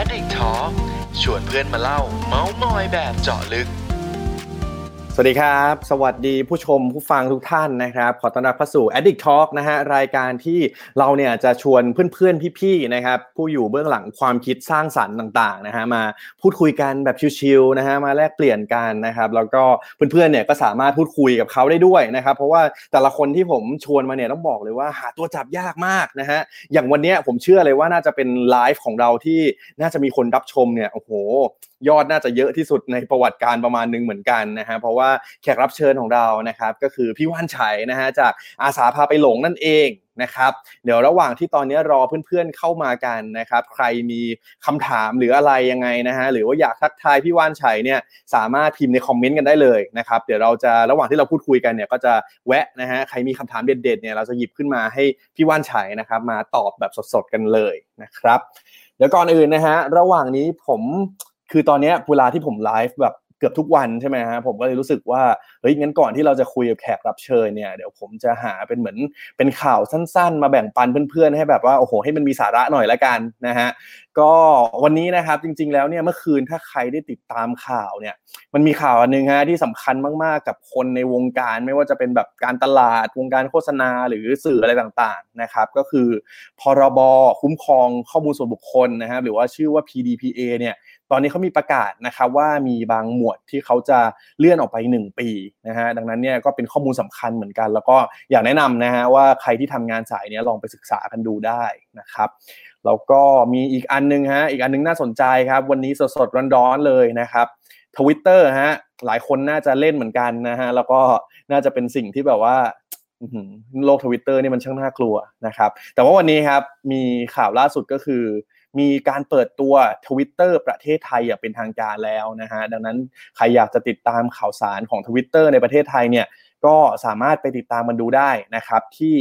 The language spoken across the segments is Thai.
Addict Talk ชวนเพื่อนมาเล่า เมาส์มอยแบบเจาะลึก สวัสดีครับ สวัสดีผู้ชมผู้ฟังทุกท่านนะครับ ขอต้อนรับเข้าสู่ Addict Talk นะฮะรายการที่เราเนี่ยจะชวนเพื่อนๆพี่ๆนะครับผู้อยู่เบื้องหลังความคิดสร้างสรรค์ต่างๆนะฮะมาพูดคุยกันแบบชิวๆนะฮะมาแลกเปลี่ยนกันนะครับแล้วก็เพื่อนๆเนี่ยก็สามารถพูดคุยกับเขาได้ด้วยนะครับ เพราะว่าแต่ละคนที่ผมชวนมาเนี่ยต้องบอกเลยว่าหาตัวจับยากมากนะฮะอย่างวันนี้ผมเชื่อเลยว่าน่าจะเป็นไลฟ์ของเราที่น่าจะมีคนรับชมเนี่ยโอ้โห ยอดน่าจะเยอะที่สุดในประวัติการประมาณนึงเหมือนกันนะฮะเพราะว่าแขกรับเชิญของเรานะครับก็คือพี่ว่านชัยนะฮะจากอาสาพาไปหลงนั่นเองนะครับเดี๋ยวระหว่างที่ตอนนี้รอเพื่อนๆเข้ามากันนะครับ ใครมีคำถามหรืออะไรยังไงนะฮะหรือว่าอยากทักทายพี่ว่านชัยเนี่ยสามารถพิมพ์ในคอมเมนต์กันได้เลยนะครับเดี๋ยวเราจะระหว่างที่เราพูดคุยกันเนี่ยก็จะแวะนะฮะใครมีคำถามเด็ดๆเนี่ยเราจะหยิบขึ้นมาให้พี่ว่านชัยนะครับ มาตอบแบบสดๆกันเลยนะครับเดี๋ยวก่อนอื่นนะฮะระหว่างนี้ผม คือตอนนี้เวลาที่ผมไลฟ์แบบเกือบทุกวันใช่ไหมฮะผมก็เลยรู้สึกว่าเฮ้ยงั้นก่อนที่เราจะคุยกับแขกรับเชิญเนี่ยเดี๋ยวผมจะหาเป็นเหมือนเป็นข่าวสั้น ๆ มาแบ่งปันเพื่อนๆให้แบบว่าโอ้โหให้มันมีสาระหน่อยละกันนะฮะก็วันนี้นะครับจริง ๆแล้วเนี่ยเมื่อคืนถ้าใครได้ติดตามข่าวเนี่ยมันมีข่าวอันนึงฮะที่สำคัญมากๆกับคนในวงการไม่ว่าจะเป็นแบบการตลาดวงการโฆษณาหรือสื่ออะไรต่างๆนะครับก็คือพรบคุ้มครองข้อมูลส่วนบุคคลนะครับหรือว่าชื่อว่า PDPA เนี่ย ตอนนี้เขามีประกาศนะครับว่ามีบางหมวดที่เขาจะเลื่อนออกไป 1 ปีนะฮะดังนั้นเนี่ยก็เป็นข้อมูลสำคัญเหมือนกัน แล้วก็อยากแนะนำนะฮะว่าใครที่ทำงานสายนี้ลองไปศึกษากันดูได้นะครับแล้วก็มีอีกอันนึงฮะอีกอันนึงน่าสนใจครับ วันนี้สดๆร้อนๆเลยนะครับทวิตเตอร์ฮะหลายคนน่าจะเล่นเหมือนกันนะฮะแล้วก็น่าจะเป็นสิ่งที่แบบว่าโลกทวิตเตอร์นี่มันช่างน่ากลัวนะครับ แต่ว่าวันนี้ครับมีข่าวล่าสุดก็คือ มีการเปิดตัว Twitter ประเทศไทยอย่างเป็นทางการแล้วนะฮะดังนั้นใครอยากจะติดตามข่าวสารของ Twitter ในประเทศไทยเนี่ยก็สามารถไปติดตามมันดูได้นะครับที่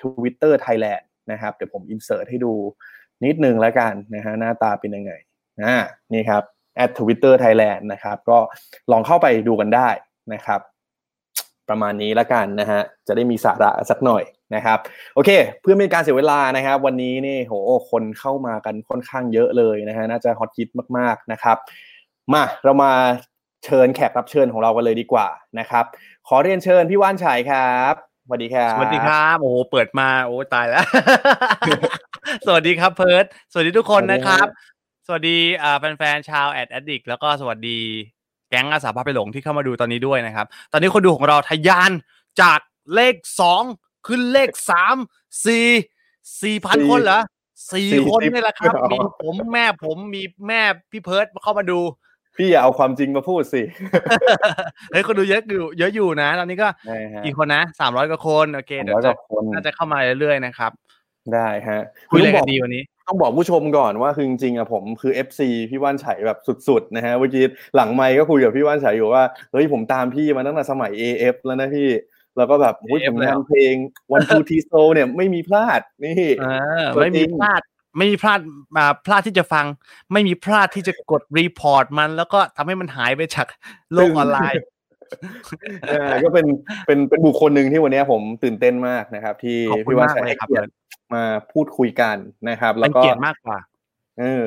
@twitter thailand นะครับเดี๋ยวผมอินเสิร์ตให้ดูนิดนึงแล้วกันนะฮะหน้าตาเป็นยังไงนะนี่ครับ @twitter thailand นะครับก็ลองเข้าไปดูกันได้นะครับ ประมาณนี้แล้วกันนะฮะจะได้มีสาระสักหน่อย นะครับโอเค เพื่อไม่การเสียเวลานะครับ วันนี้นี่โหคนเข้ามากันค่อนข้างเยอะเลยนะฮะน่าจะฮอตฮิตมากๆนะครับ มาเรามาเชิญแขกรับเชิญของเรากันเลยดีกว่านะครับ ขอเรียนเชิญพี่ว่านชัยครับสวัสดีครับสวัสดีครับโอ้เปิดมาโอ้ตายแล้ว สวัสดีครับเพิร์ดสวัสดีทุกคนนะครับ สวัสดีอ่าแฟนๆชาว Ad Addict แล้วก็สวัสดีแก๊งอาสาพาไปหลงที่เข้ามาดูตอนนี้ด้วยนะครับ ตอนนี้คนดูของเราทะยานจากเลขสอง ขึ้นเลขสามสี่สี่พันคนเหรอสี่คนนี่แหละครับ มีผมแม่ผมมีแม่พี่เพิร์ดเข้ามาดู พี่อย่าเอาความจริงมาพูดสิ เฮ้ยคนดูเยอะอยู่เยอะอยู่นะ ตอนนี้ก็กี่คนนะสามร้อยกว่าคนโอเคเดี๋ยวจะน่าจะเข้ามาเรื่อยๆนะครับ ได้ฮะคุยอะไรกันดีวันนี้ต้องบอกผู้ชมก่อนว่าคือจริงๆอะผมคือ FC พี่ว่านไฉแบบสุดๆนะฮะเมื่อกี้หลังไมค์ก็คุยกับพี่ว่านไฉอยู่ว่าเฮ้ยผมตามพี่มาตั้งแต่สมัย AF แล้วนะพี่ แล้วก็แบบโอ้ยผลงานเพลงวันทูทีโซเนี่ยไม่มีพลาดนี่ไม่มีพลาดไม่มีพลาดมาพลาดที่จะฟัง ไม่มีพลาดที่จะกด report มัน แล้วก็ทำให้มันหายไปจากโลกออนไลน์ก็เป็นเป็นเป็นบุคคลหนึ่งที่วันนี้ผมตื่นเต้นมากนะครับ ที่พี่ว่าให้เกียรติมาพูดคุยกันนะครับ แล้วก็เกียรติมากกว่า เออ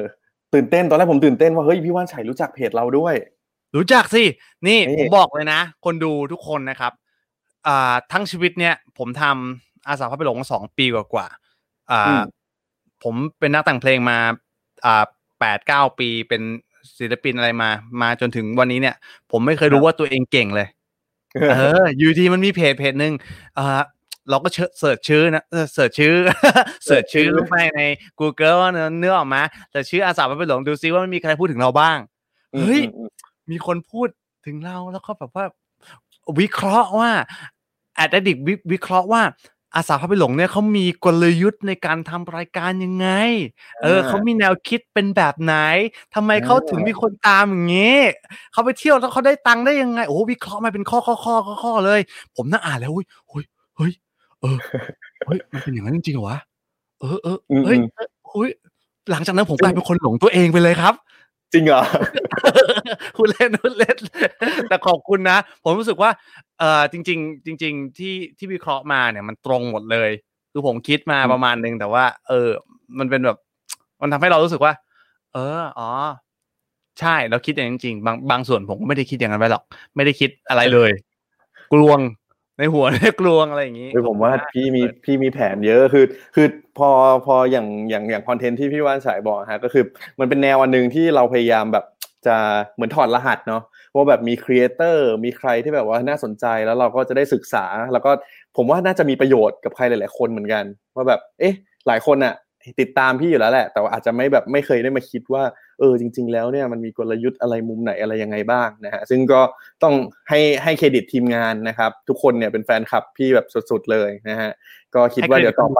ตื่นเต้นตอนแรกผมตื่นเต้นว่าเฮ้ยพี่ว่านชัยรู้จักเพจเราด้วย รู้จักสิ นี่ผมบอกเลยนะ คนดูทุกคนนะครับอ่า ทั้งชีวิตเนี่ย ผมทำอาสาพาไปหลงสองปีกว่าๆอ่าผมเป็นนักแต่งเพลงมาอ่าแปดเก้าปีเป็นศิลปินอะไรมา มาจนถึงวันนี้เนี่ย ผมไม่เคยรู้ว่าตัวเองเก่งเลย เออ อยู่ดีมันมีเพจเพจหนึ่งอ่าเราก็เสิร์ชชื่อนะเสิร์ชชื่อเสิร์ชชื่อลงไปใน Google ว่าเนื้อออกมา แต่ชื่ออาสาไปหลงดูซิว่ามันมีใครพูดถึงเราบ้าง เฮ้ย มีคนพูดถึงเราแล้วก็แบบว่า วิเคราะห์ว่า แอดดิกวิเคราะห์ว่าอาสาพาไปหลงเนี่ยเขามีกลยุทธ์ในการทำรายการยังไง เออเขามีแนวคิดเป็นแบบไหนทำไมเขาถึงมีคนตามอย่างงี้เขาไปเที่ยวแล้วเขาได้ตังค์ได้ยังไง โอ้วิเคราะห์มาเป็นข้อข้อข้อข้อเลย ผมน่าอ่านแล้วเฮ้ยเฮ้ยเออเฮ้ยมันเป็นอย่างนั้นจริงๆเหรอวะเออเออเฮ้ยเฮ้ยหลังจากนั้นผมกลายเป็นคนหลงตัวเองไปเลยครับจริงเหรอคุณเล่นคุณเล่นแต่ขอบคุณนะ ผมรู้สึกว่า เออจริง ๆ จริง ๆ ที่ที่วิเคราะห์มาเนี่ยมันตรงหมดเลย คือผมคิดมาประมาณนึงแต่ว่า เออ มันเป็นแบบ มันทำให้เรารู้สึกว่า เอออ๋อ ใช่เราคิดอย่างนั้นจริงๆบางบางส่วนผมก็ไม่ได้คิดอย่างนั้นไปหรอก ไม่ได้คิดอะไรเลย กลวงในหัวเนี่ยกลวงอะไรอย่างนี้คือผมว่าพี่มีพี่มีแผนเยอะคือ คือพอพออย่างอย่างอย่างคอนเทนต์ที่พี่ว่านสายบอกฮะก็คือ มันเป็นแนวอันหนึ่งที่เราพยายามแบบ จะเหมือนถอดรหัสเนาะว่าแบบมีครีเอเตอร์มีใครที่แบบว่าน่าสนใจแล้วเราก็จะได้ศึกษา แล้วก็ผมว่าน่าจะมีประโยชน์กับใครหลาย ๆ คนเหมือนกัน ว่าแบบเอ๊ะ หลายคนอะติดตามพี่อยู่แล้วแหละ แต่ว่าอาจจะไม่แบบไม่เคยได้มาคิดว่า เออจริง ๆ แล้วเนี่ยมันมีกลยุทธ์อะไรมุมไหนอะไรยังไงบ้างนะฮะซึ่งก็ต้องให้ให้เครดิตทีมงานนะครับ ทุกคนเนี่ยเป็นแฟนคลับพี่แบบสุดๆเลยนะฮะก็คิดว่าเดี๋ยวต่อไป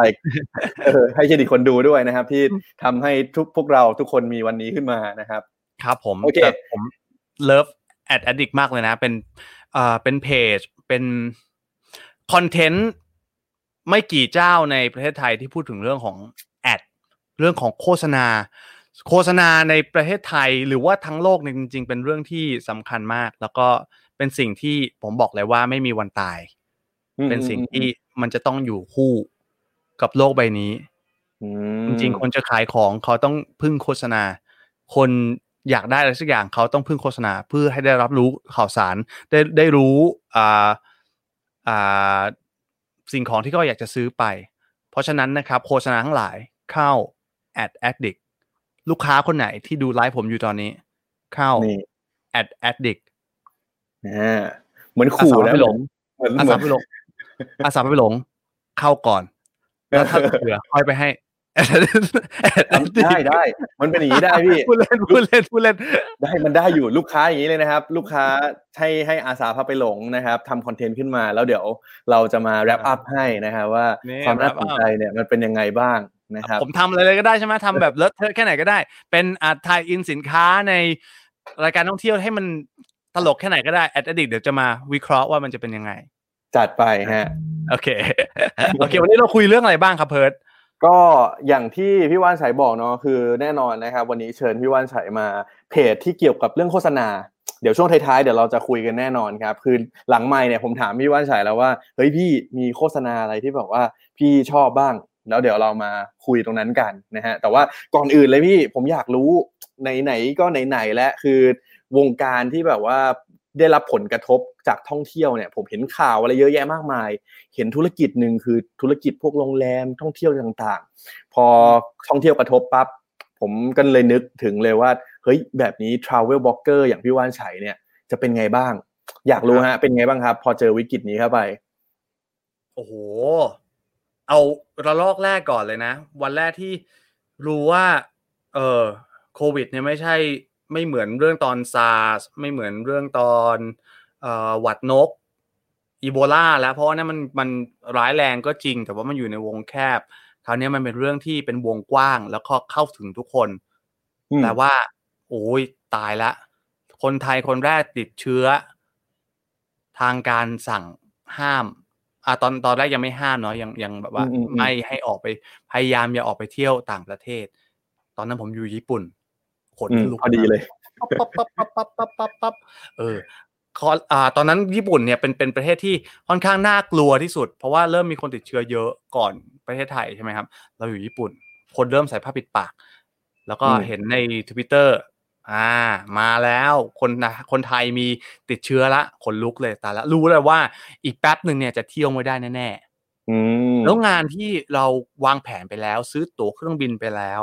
เออให้เครดิตคนดูด้วยนะครับ ที่ทำให้ทุกพวกเราทุกคนมีวันนี้ขึ้นมานะครับ ครับผมโอเคแต่ผมเลิฟแอด addict มากเลยนะ เป็นเอ่อเป็นเพจ เป็นคอนเทนต์ไม่กี่เจ้าในประเทศไทยที่พูดถึงเรื่องของแอดเรื่องของโฆษณา โฆษณาในประเทศไทยหรือว่าทั้งโลกเนี่ยจริง ๆ เป็นเรื่องที่สำคัญมาก แล้วก็เป็นสิ่งที่ผมบอกเลยว่าไม่มีวันตาย เป็นสิ่งที่มันจะต้องอยู่คู่กับโลกใบนี้อืมจริงๆคนจะขายของเขาต้องพึ่งโฆษณา คน อยากได้อะไรสักอย่างเขาต้องพึ่งโฆษณาเพื่อให้ได้รับรู้ข่าวสารได้ได้รู้อ่าอ่าสิ่งของที่เขาอยากจะซื้อไป เพราะฉะนั้นนะครับโฆษณาทั้งหลายเข้า ad addict ลูกค้าคนไหนที่ดูไลฟ์ผมอยู่ตอนนี้ เข้านี่ ad addict อ่าเหมือนขู่อาสานะไปหลงเหมือนอาเหมืสาอนไปหลงอาสาไปหลงเข้าก่อนแล้วถ้าเหลือค่อยไปให้ ได้ได้ มันเป็นอย่างนี้ได้พี่พูดเล่นพูดเล่นพูดเล่น ได้มันได้อยู่ลูกค้าอย่างนี้เลยนะครับ ลูกค้าให้ให้อาสาพาไปหลงนะครับทำคอนเทนต์ขึ้นมาแล้วเดี๋ยวเราจะมาแรปอัพให้นะครับว่านี่ความน่า wrap ส up นใจเนี่ยมันเป็นยังไงบ้างนะครับผมทำอะไรเลยก็ได้ใช่ไหมทำแบบเลอะเทอะแค่ไหนก็ได้ เป็นอ่าทายอินสินค้าในรายการท่องเที่ยวให้มันตลกแค่ไหนก็ได้แอดดิกเดี๋ยวจะมาวิเคราะห์ว่ามันจะเป็นยังไง จัดไปฮะโอเคโอเค วันนี้เราคุยเรื่องอะไรบ้างครับเพิร์ด ก็อย่างที่พี่ว่านชัยบอกเนาะคือแน่นอนนะครับ วันนี้เชิญพี่ว่านชัยมาเพจที่เกี่ยวกับเรื่องโฆษณา เดี๋ยวช่วงท้ายๆเดี๋ยวเราจะคุยกันแน่นอนครับ คือหลังไม่เนี่ยผมถามพี่ว่านชัยแล้วว่าเฮ้ยพี่มีโฆษณาอะไรที่แบบว่าพี่ชอบบ้าง แล้วเดี๋ยวเรามาคุยตรงนั้นกันนะฮะแต่ว่าก่อนอื่นเลยพี่ผมอยากรู้ไหนๆก็ไหนๆและคือวงการที่แบบว่า ได้รับผลกระทบจากท่องเที่ยวเนี่ยผมเห็นข่าวอะไรเยอะแยะมากมาย เห็นธุรกิจหนึ่งคือธุรกิจพวกโรงแรมท่องเที่ยวต่างๆ พอท่องเที่ยวกระทบปั๊บผมก็เลยนึกถึงเลยว่าเฮ้ยแบบนี้ travel blogger อย่างพี่ว่านชัยเนี่ยจะเป็นไงบ้าง อยากรู้ฮะเป็นไงบ้างครับ พอเจอวิกฤตนี้เข้าไป โอ้โห เอาระลอกแรกก่อนเลยนะ วันแรกที่รู้ว่า เออโควิดเนี่ยไม่ใช่ ไม่เหมือนเรื่องตอนซาร์สไม่เหมือนเรื่องตอนเอ่อหวัดนกอีโบลาแล้วเพราะว่านั่นมันมันร้ายแรงก็จริง แต่ว่ามันอยู่ในวงแคบ คราวนี้มันเป็นเรื่องที่เป็นวงกว้าง แล้วก็เข้าถึงทุกคนอืมแต่ว่า โอ้ยตายละ คนไทยคนแรกติดเชื้อ ทางการสั่งห้ามอะตอนตอนแรกยังไม่ห้ามเนาะยังยังแบบว่าอืมอืมอืมไม่ให้ออกไปพยายามอย่าออกไปเที่ยวต่างประเทศ ตอนนั้นผมอยู่ญี่ปุ่น ขนอืมลุกพอดีเลยปั๊บปั๊บปั๊บปั๊บปั๊บปั๊บปั๊บเออคออ่าตอนนั้นญี่ปุ่นเนี่ยเป็นเป็นประเทศที่ค่อนข้างน่ากลัวที่สุด เพราะว่าเริ่มมีคนติดเชื้อเยอะก่อนประเทศไทยใช่ไหมครับ เราอยู่ญี่ปุ่น คนเริ่มใส่ผ้าปิดปาก แล้วก็อืมเห็นในทวิตเตอร์อ่า มาแล้วคนนะคนไทยมีติดเชื้อละขนลุกเลยตายละรู้เลยว่าอีกแป๊บหนึ่งเนี่ยจะเที่ยวไม่ได้แน่อืมๆ แล้วงานที่เราวางแผนไปแล้ว ซื้อตั๋วเครื่องบินไปแล้ว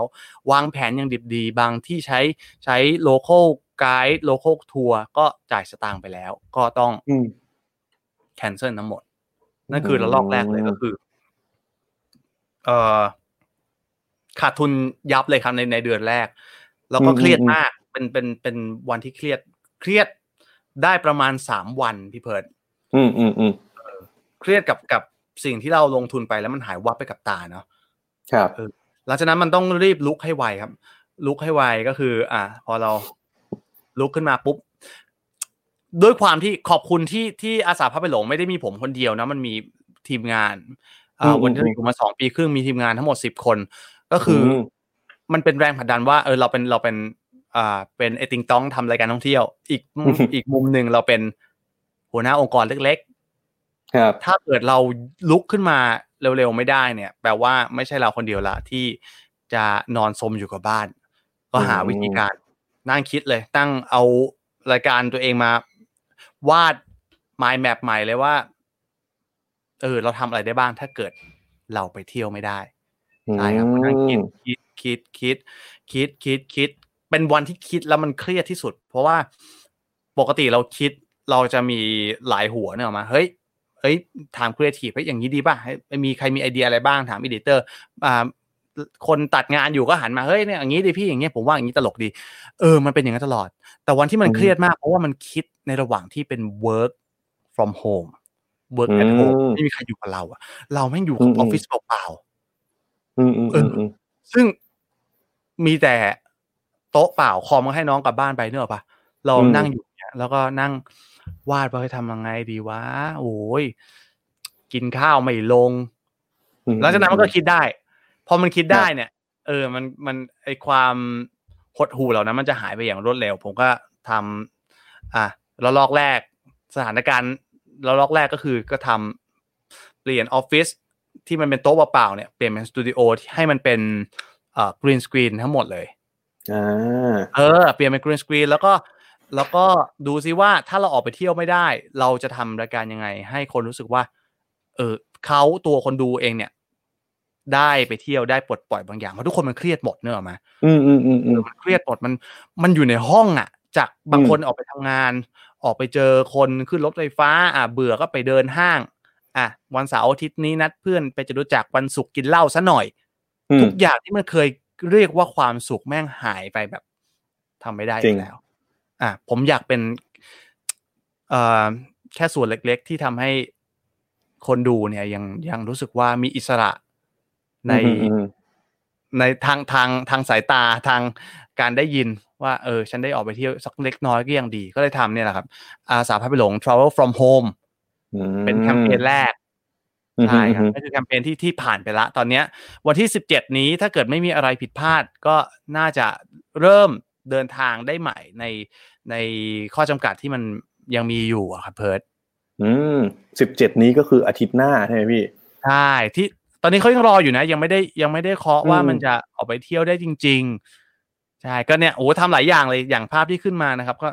วางแผนอย่างดิบดีบางที่ใช้ใช้ local guide local tour ก็จ่ายสตางค์ไปแล้ว ก็ต้องอืมแคนเซิลทั้งหมด นั่นคือระลอกแรกเลยก็คือ เอ่อขาดทุนยับเลยครับในในเดือนแรก แล้วก็อืมเครียดอืมมาก เป็นเป็นเป็นวันที่เครียด เครียดได้ประมาณสามวันพี่เพิร์ดอืมอืมอืมเครียดกับกับ สิ่งที่เราลงทุนไปแล้วมันหายวับไปกับตาเนาะครับหลังจากนั้นมันต้องรีบลุกให้ไวครับ ลุกให้ไวก็คือ อ่า พอเราลุกขึ้นมาปุ๊บด้วยความที่ขอบคุณที่ที่อาสาพาไปหลงไม่ได้มีผมคนเดียวนะ มันมีทีมงานอ่าอืมวันที่อืมอยู่มาสองปีครึ่งมีทีมงานทั้งหมดสิบคน ก็คืออมมันเป็นแรงผลักดันว่าเออเราเป็นเราเป็น อ่า เป็นไอติงต้องทำรายการท่องเที่ยว อีกมุมอีกมุมหนึ่งเราเป็นหัวหน้าองค์กรเล็กๆครับ ถ้าเกิดเราลุกขึ้นมาเร็วๆไม่ได้เนี่ย แปลว่าไม่ใช่เราคนเดียวละที่จะนอนซมอยู่กับบ้านก็ก็หาวิธีการนั่งคิดเลย ตั้งเอารายการตัวเองมาวาด mind map ใหม่เลยว่า เออ เราทำอะไรได้บ้างถ้าเกิดเราไปเที่ยวไม่ได้ใช่ครับนั่งคิดคิดคิดคิดคิดคิดคิด เป็นวันที่คิดแล้วมันเครียดที่สุด เพราะว่าปกติเราคิดเราจะมีหลายหัวเนี่ยออกมาเฮ้ย เฮ้ยถามครีเอทีฟเฮ้ยอย่างนี้ดีป่ะมีใครมีไอเดียอะไรบ้างถาม editor อ่าคนตัดงานอยู่ก็หันมาเฮ้ยเนี่ยอย่างนี้ดิพี่อย่างเงี้ยผมว่าอย่างนี้ตลกดีเออมันเป็นอย่างนั้นตลอด แต่วันที่มันเครียดมากเพราะว่ามันคิดในระหว่างที่เป็น work from home work at home ไม่มีใครอยู่กับเราอะเราแม่งอยู่กับออฟฟิศเปล่าๆอืมอืมอืมซึ่งมีแต่โต๊ะเปล่าคอมก็ให้น้องกลับบ้านไปเนอะปะเรานั่งอยู่เนี่ยแล้วก็นั่ง วาดว่าจะทำยังไงดีวะโอ้ยกินข้าวไม่ลงหลังจากนั้นมันก็คิดได้ พอมันคิดได้เนี่ย เออ มันมันไอความหดหูเหล่านั้น มันจะหายไปอย่างรวดเร็ว ผมก็ทำอะแล้วลอกแรก สถานการณ์แล้วลอกแรกก็คือก็ทำเปลี่ยนออฟฟิศที่มันเป็นโต๊ะเปล่าๆเนี่ยเปลี่ยนเป็นสตูดิโอที่ให้มันเป็นเอ่อกรีนสกรีนทั้งหมดเลยอ่าเออเปลี่ยนเป็นกรีนสกรีนแล้วก็ แล้วก็ดูซิว่าถ้าเราออกไปเที่ยวไม่ได้ เราจะทำรายการยังไง ให้คนรู้สึกว่า เออเขาตัวคนดูเองเนี่ย ได้ไปเที่ยวได้ปลดปล่อยบางอย่างเพราะทุกคนมันเครียดหมดเนอะมาอืมอืมอืมอืมมันเครียดหมดมัน มันอยู่ในห้องอะ จากบางคนออกไปทำงาน ออกไปเจอคนขึ้นรถไฟฟ้า อะเบื่อก็ไปเดินห้าง อะวันเสาร์อาทิตย์นี้นัดเพื่อนไปจะรู้จักวันศุกร์กินเหล้าซะหน่อย ทุกอย่างที่มันเคยเรียกว่าความสุขแม่งหายไปแบบทำไม่ได้แล้ว อะผมอยากเป็นเอ่อแค่ส่วนเล็ก ๆ ที่ทำให้คนดูเนี่ยยังยังรู้สึกว่ามีอิสระในในทางทางทางสายตาทางการได้ยินว่าเออฉันได้ออกไปเที่ยวสักเล็กน้อยก็ยังดี ก็เลยทำเนี่ยแหละครับ อาสาพาไปหลง travel from home เป็นแคมเปญแรกใช่ครับนั่นคือแคมเปญที่ที่ผ่านไปละ ตอนเนี้ย วันที่สิบเจ็ดนี้ถ้าเกิดไม่มีอะไรผิดพลาดก็น่าจะเริ่ม เดินทางได้ใหม่ในในข้อจำกัดที่มันยังมีอยู่อะครับเพิร์ดอืมสิบเจ็ดนี้ก็คืออาทิตย์หน้าใช่ไหมพี่ใช่ที่ตอนนี้เขายังรออยู่นะ ยังไม่ได้ยังไม่ได้เคาะว่ามันจะออกไปเที่ยวได้จริง ๆ ใช่ก็เนี่ยโอ้ทำหลายอย่างเลยอย่างภาพที่ขึ้นมานะครับ ก็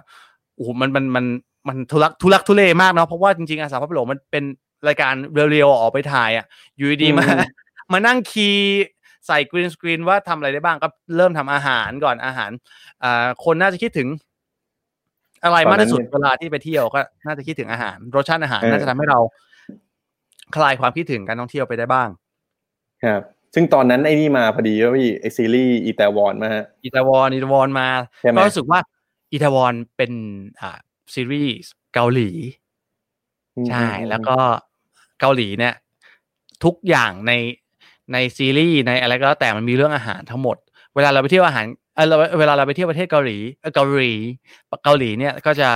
โอ้มันมันมันมันทุลักทุลักทุเลมากเนาะเพราะว่าจริงๆอาสาพระโปรมันเป็นรายการเรียวๆออกไปถ่ายอะอยู่ดีมามานั่งคีย์ ใส่กรีนสกรีนว่าทำอะไรได้บ้างก็เริ่มทำอาหารก่อนอาหารอ่าคนน่าจะคิดถึง อะไรมากที่สุดเวลาที่ไปเที่ยวก็ น่าจะคิดถึงอาหารรสชาติอาหารน่าจะทำให้เรา คลายความคิดถึงการท่องเที่ยวไปได้บ้าง ครับซึ่งตอนนั้นไอ้นี่มาพอดีว่าพี่ไอซีรีส์อีตาวอนมาฮะอีตาวอนอีตาวอนมาก็รู้สึกว่าอีตาวอนเป็นอ่าซีรีส์เกาหลี ใช่ แล้วก็เกาหลีเนี่ย ทุกอย่างใน ในซีรีส์ในอะไรก็แล้วแต่มันมีเรื่องอาหารทั้งหมด เวลาเราไปเที่ยวอาหารเออเวลาเราไปเที่ยวประเทศเกาหลีเกาหลีเกาหลีเนี่ยก็จะ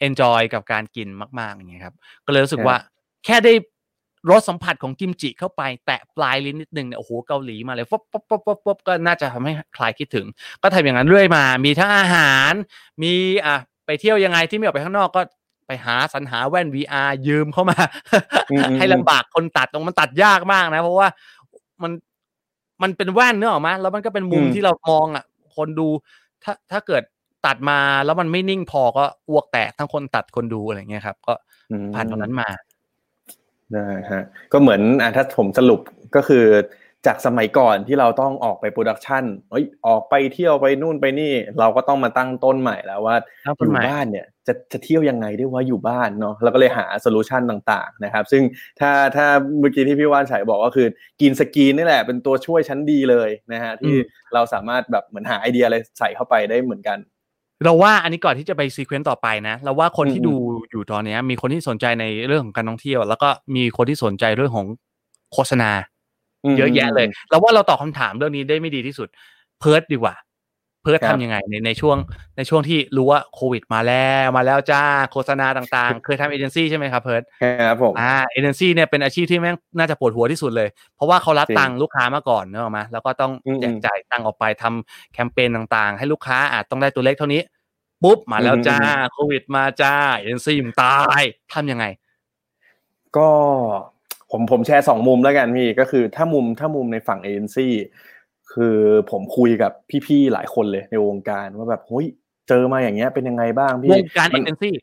enjoy กับการกินมาก ๆ อย่างเงี้ยครับ ก็เลยรู้สึกว่าแค่ได้รสสัมผัสของกิมจิเข้าไป แตะปลายลิ้นนิดนึงเนี่ยโอ้โหเกาหลีมาเลยป๊บป๊บป๊บป๊บป๊บก็น่าจะทำให้คลายคิดถึง ก็ทำอย่างนั้นเรื่อยมา มีทั้งอาหาร มีอะไปเที่ยวยังไงที่ไม่ออกไปข้างนอกก็ ไปหาสรรหาแว่น VR ยืมเข้ามา ให้ลำบากคนตัดตรงมันตัดยากมากนะ เพราะว่ามันมันเป็นแว่นเนอะออกมาแล้วมันก็เป็นมุมที่เรามองอะ คนดูถ้าถ้าเกิดตัดมาแล้วมันไม่นิ่งพอก็อ้วกแตกทั้งคนตัดคนดูอะไรเงี้ยครับ ก็ผ่านตรงนั้นมาได้ฮะก็เหมือนอะถ้าผมสรุปก็คือ จากสมัยก่อนที่เราต้องออกไป production เอ้ยออกไปเที่ยวไปนู่นไปนี่ เราก็ต้องมาตั้งต้นใหม่แล้วว่าอยู่บ้านเนี่ยจะจะเที่ยวยังไงได้ว่าอยู่บ้านเนาะเราก็เลยหา solution ต่างๆนะครับ ซึ่งถ้าถ้าเมื่อกี้ที่พี่ว่านฉายบอกก็คือ green screen นี่แหละเป็นตัวช่วยชั้นดีเลยนะฮะที่เราสามารถแบบเหมือนหาไอเดียอะไรใส่เข้าไปได้เหมือนกันเราว่าอันนี้ก่อนที่จะไป sequence ต่อไปนะเราว่าคนที่ดูอยู่ตอนนี้มีคนที่สนใจในเรื่องของการท่องเที่ยว แล้วก็มีคนที่สนใจเรื่องของโฆษณา เยอะแยะเลยเราว่าเราตอบคำถามเรื่องนี้ได้ไม่ดีที่สุด เพิร์ดดีกว่า เพิร์ดทำยังไงในในช่วงในช่วงที่รู้ว่าโควิดมาแล้วมาแล้วจ้าโฆษณาต่างๆ เคยทำเอเจนซี่ใช่ไหมครับเพิร์ดครับผมอ่าเอเจนซี่เนี่ยเป็นอาชีพที่แม่งน่าจะปวดหัวที่สุดเลย เพราะว่าเขารับตังค์ลูกค้ามาก่อนเนอะมาแล้วก็ต้องแจกจ่ายตังค์ออกไปทำแคมเปญต่างๆ ให้ลูกค้าอาจต้องได้ตัวเลขเท่านี้ปุ๊บมาแล้วจ้าโควิดมาจ้าเอเจนซี่มันตายทำยังไง ก็ ผมผมแชร์สองมุมแล้วกันพี่ก็คือถ้ามุมถ้ามุมในฝั่งเอเจนซี่คือผมคุยกับพี่ๆหลายคนเลยในวงการว่าแบบเฮ้ยเจอมาอย่างเงี้ยเป็นยังไงบ้างพี่วงการเอเจนซี่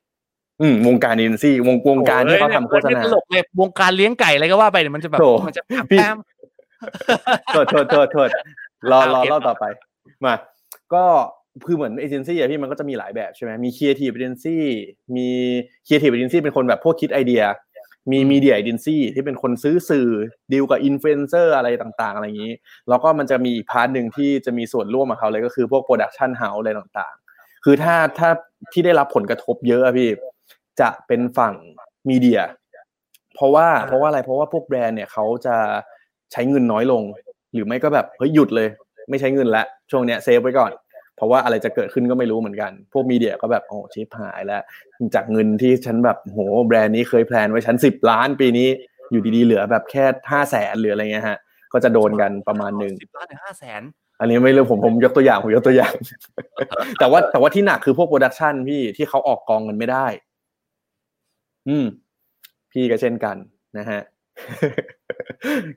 อืมวงการเอเจนซี่วงวงการที่เขาทำโฆษณาตลกเลยวงการเลี้ยงไก่อะไรก็ว่าไปเนี่ยมันจะแบบโถมันจะแปพี่มโทษโทษโทษโทษรอรอโอเคเล่าต่อไปมาก็คือเหมือนเอเจนซี่อะพี่มันก็จะมีหลายแบบใช่ไหมมีครีเอทีฟเอเจนซี่มีครีเอทีฟเอเจนซี่เป็นคนแบบพวกคิดไอเดีย มีมีเดียเอเจนซี่ที่เป็นคนซื้อสื่อดีลกับอินฟลูเอนเซอร์อะไรต่างๆ อะไรอย่างนี้ แล้วก็มันจะมีอีก part หนึ่งที่จะมีส่วนร่วมกับเขาเลยก็คือพวก production house อะไรต่างๆ คือถ้าถ้าที่ได้รับผลกระทบเยอะอะพี่จะเป็นฝั่งมีเดียเพราะว่าเพราะว่าอะไรเพราะว่าพวกแบรนด์เนี่ยเขาจะใช้เงินน้อยลง หรือไม่ก็แบบเฮ้ยหยุดเลย ไม่ใช้เงินละช่วงเนี้ย save ไว้ก่อน เพราะว่าอะไรจะเกิดขึ้นก็ไม่รู้เหมือนกัน พวกมีเดียก็แบบโอ้ชิบหายแล้ว จากเงินที่ฉันแบบโหแบรนด์นี้เคย plan ไว้ฉันสิบล้านปีนี้อยู่ดีๆเหลือแบบแค่ห้าแสนหรืออะไรเงี้ยฮะ ก็จะโดนกันประมาณหนึ่งสิบล้านถึงห้าแสนอันนี้ไม่เรื่องผมผมยกตัวอย่างผมยกตัวอย่าง แต่ว่าแต่ว่าที่หนักคือพวก production พี่ที่เขาออกกองกันไม่ได้ อืม พี่ก็เช่นกันนะฮะ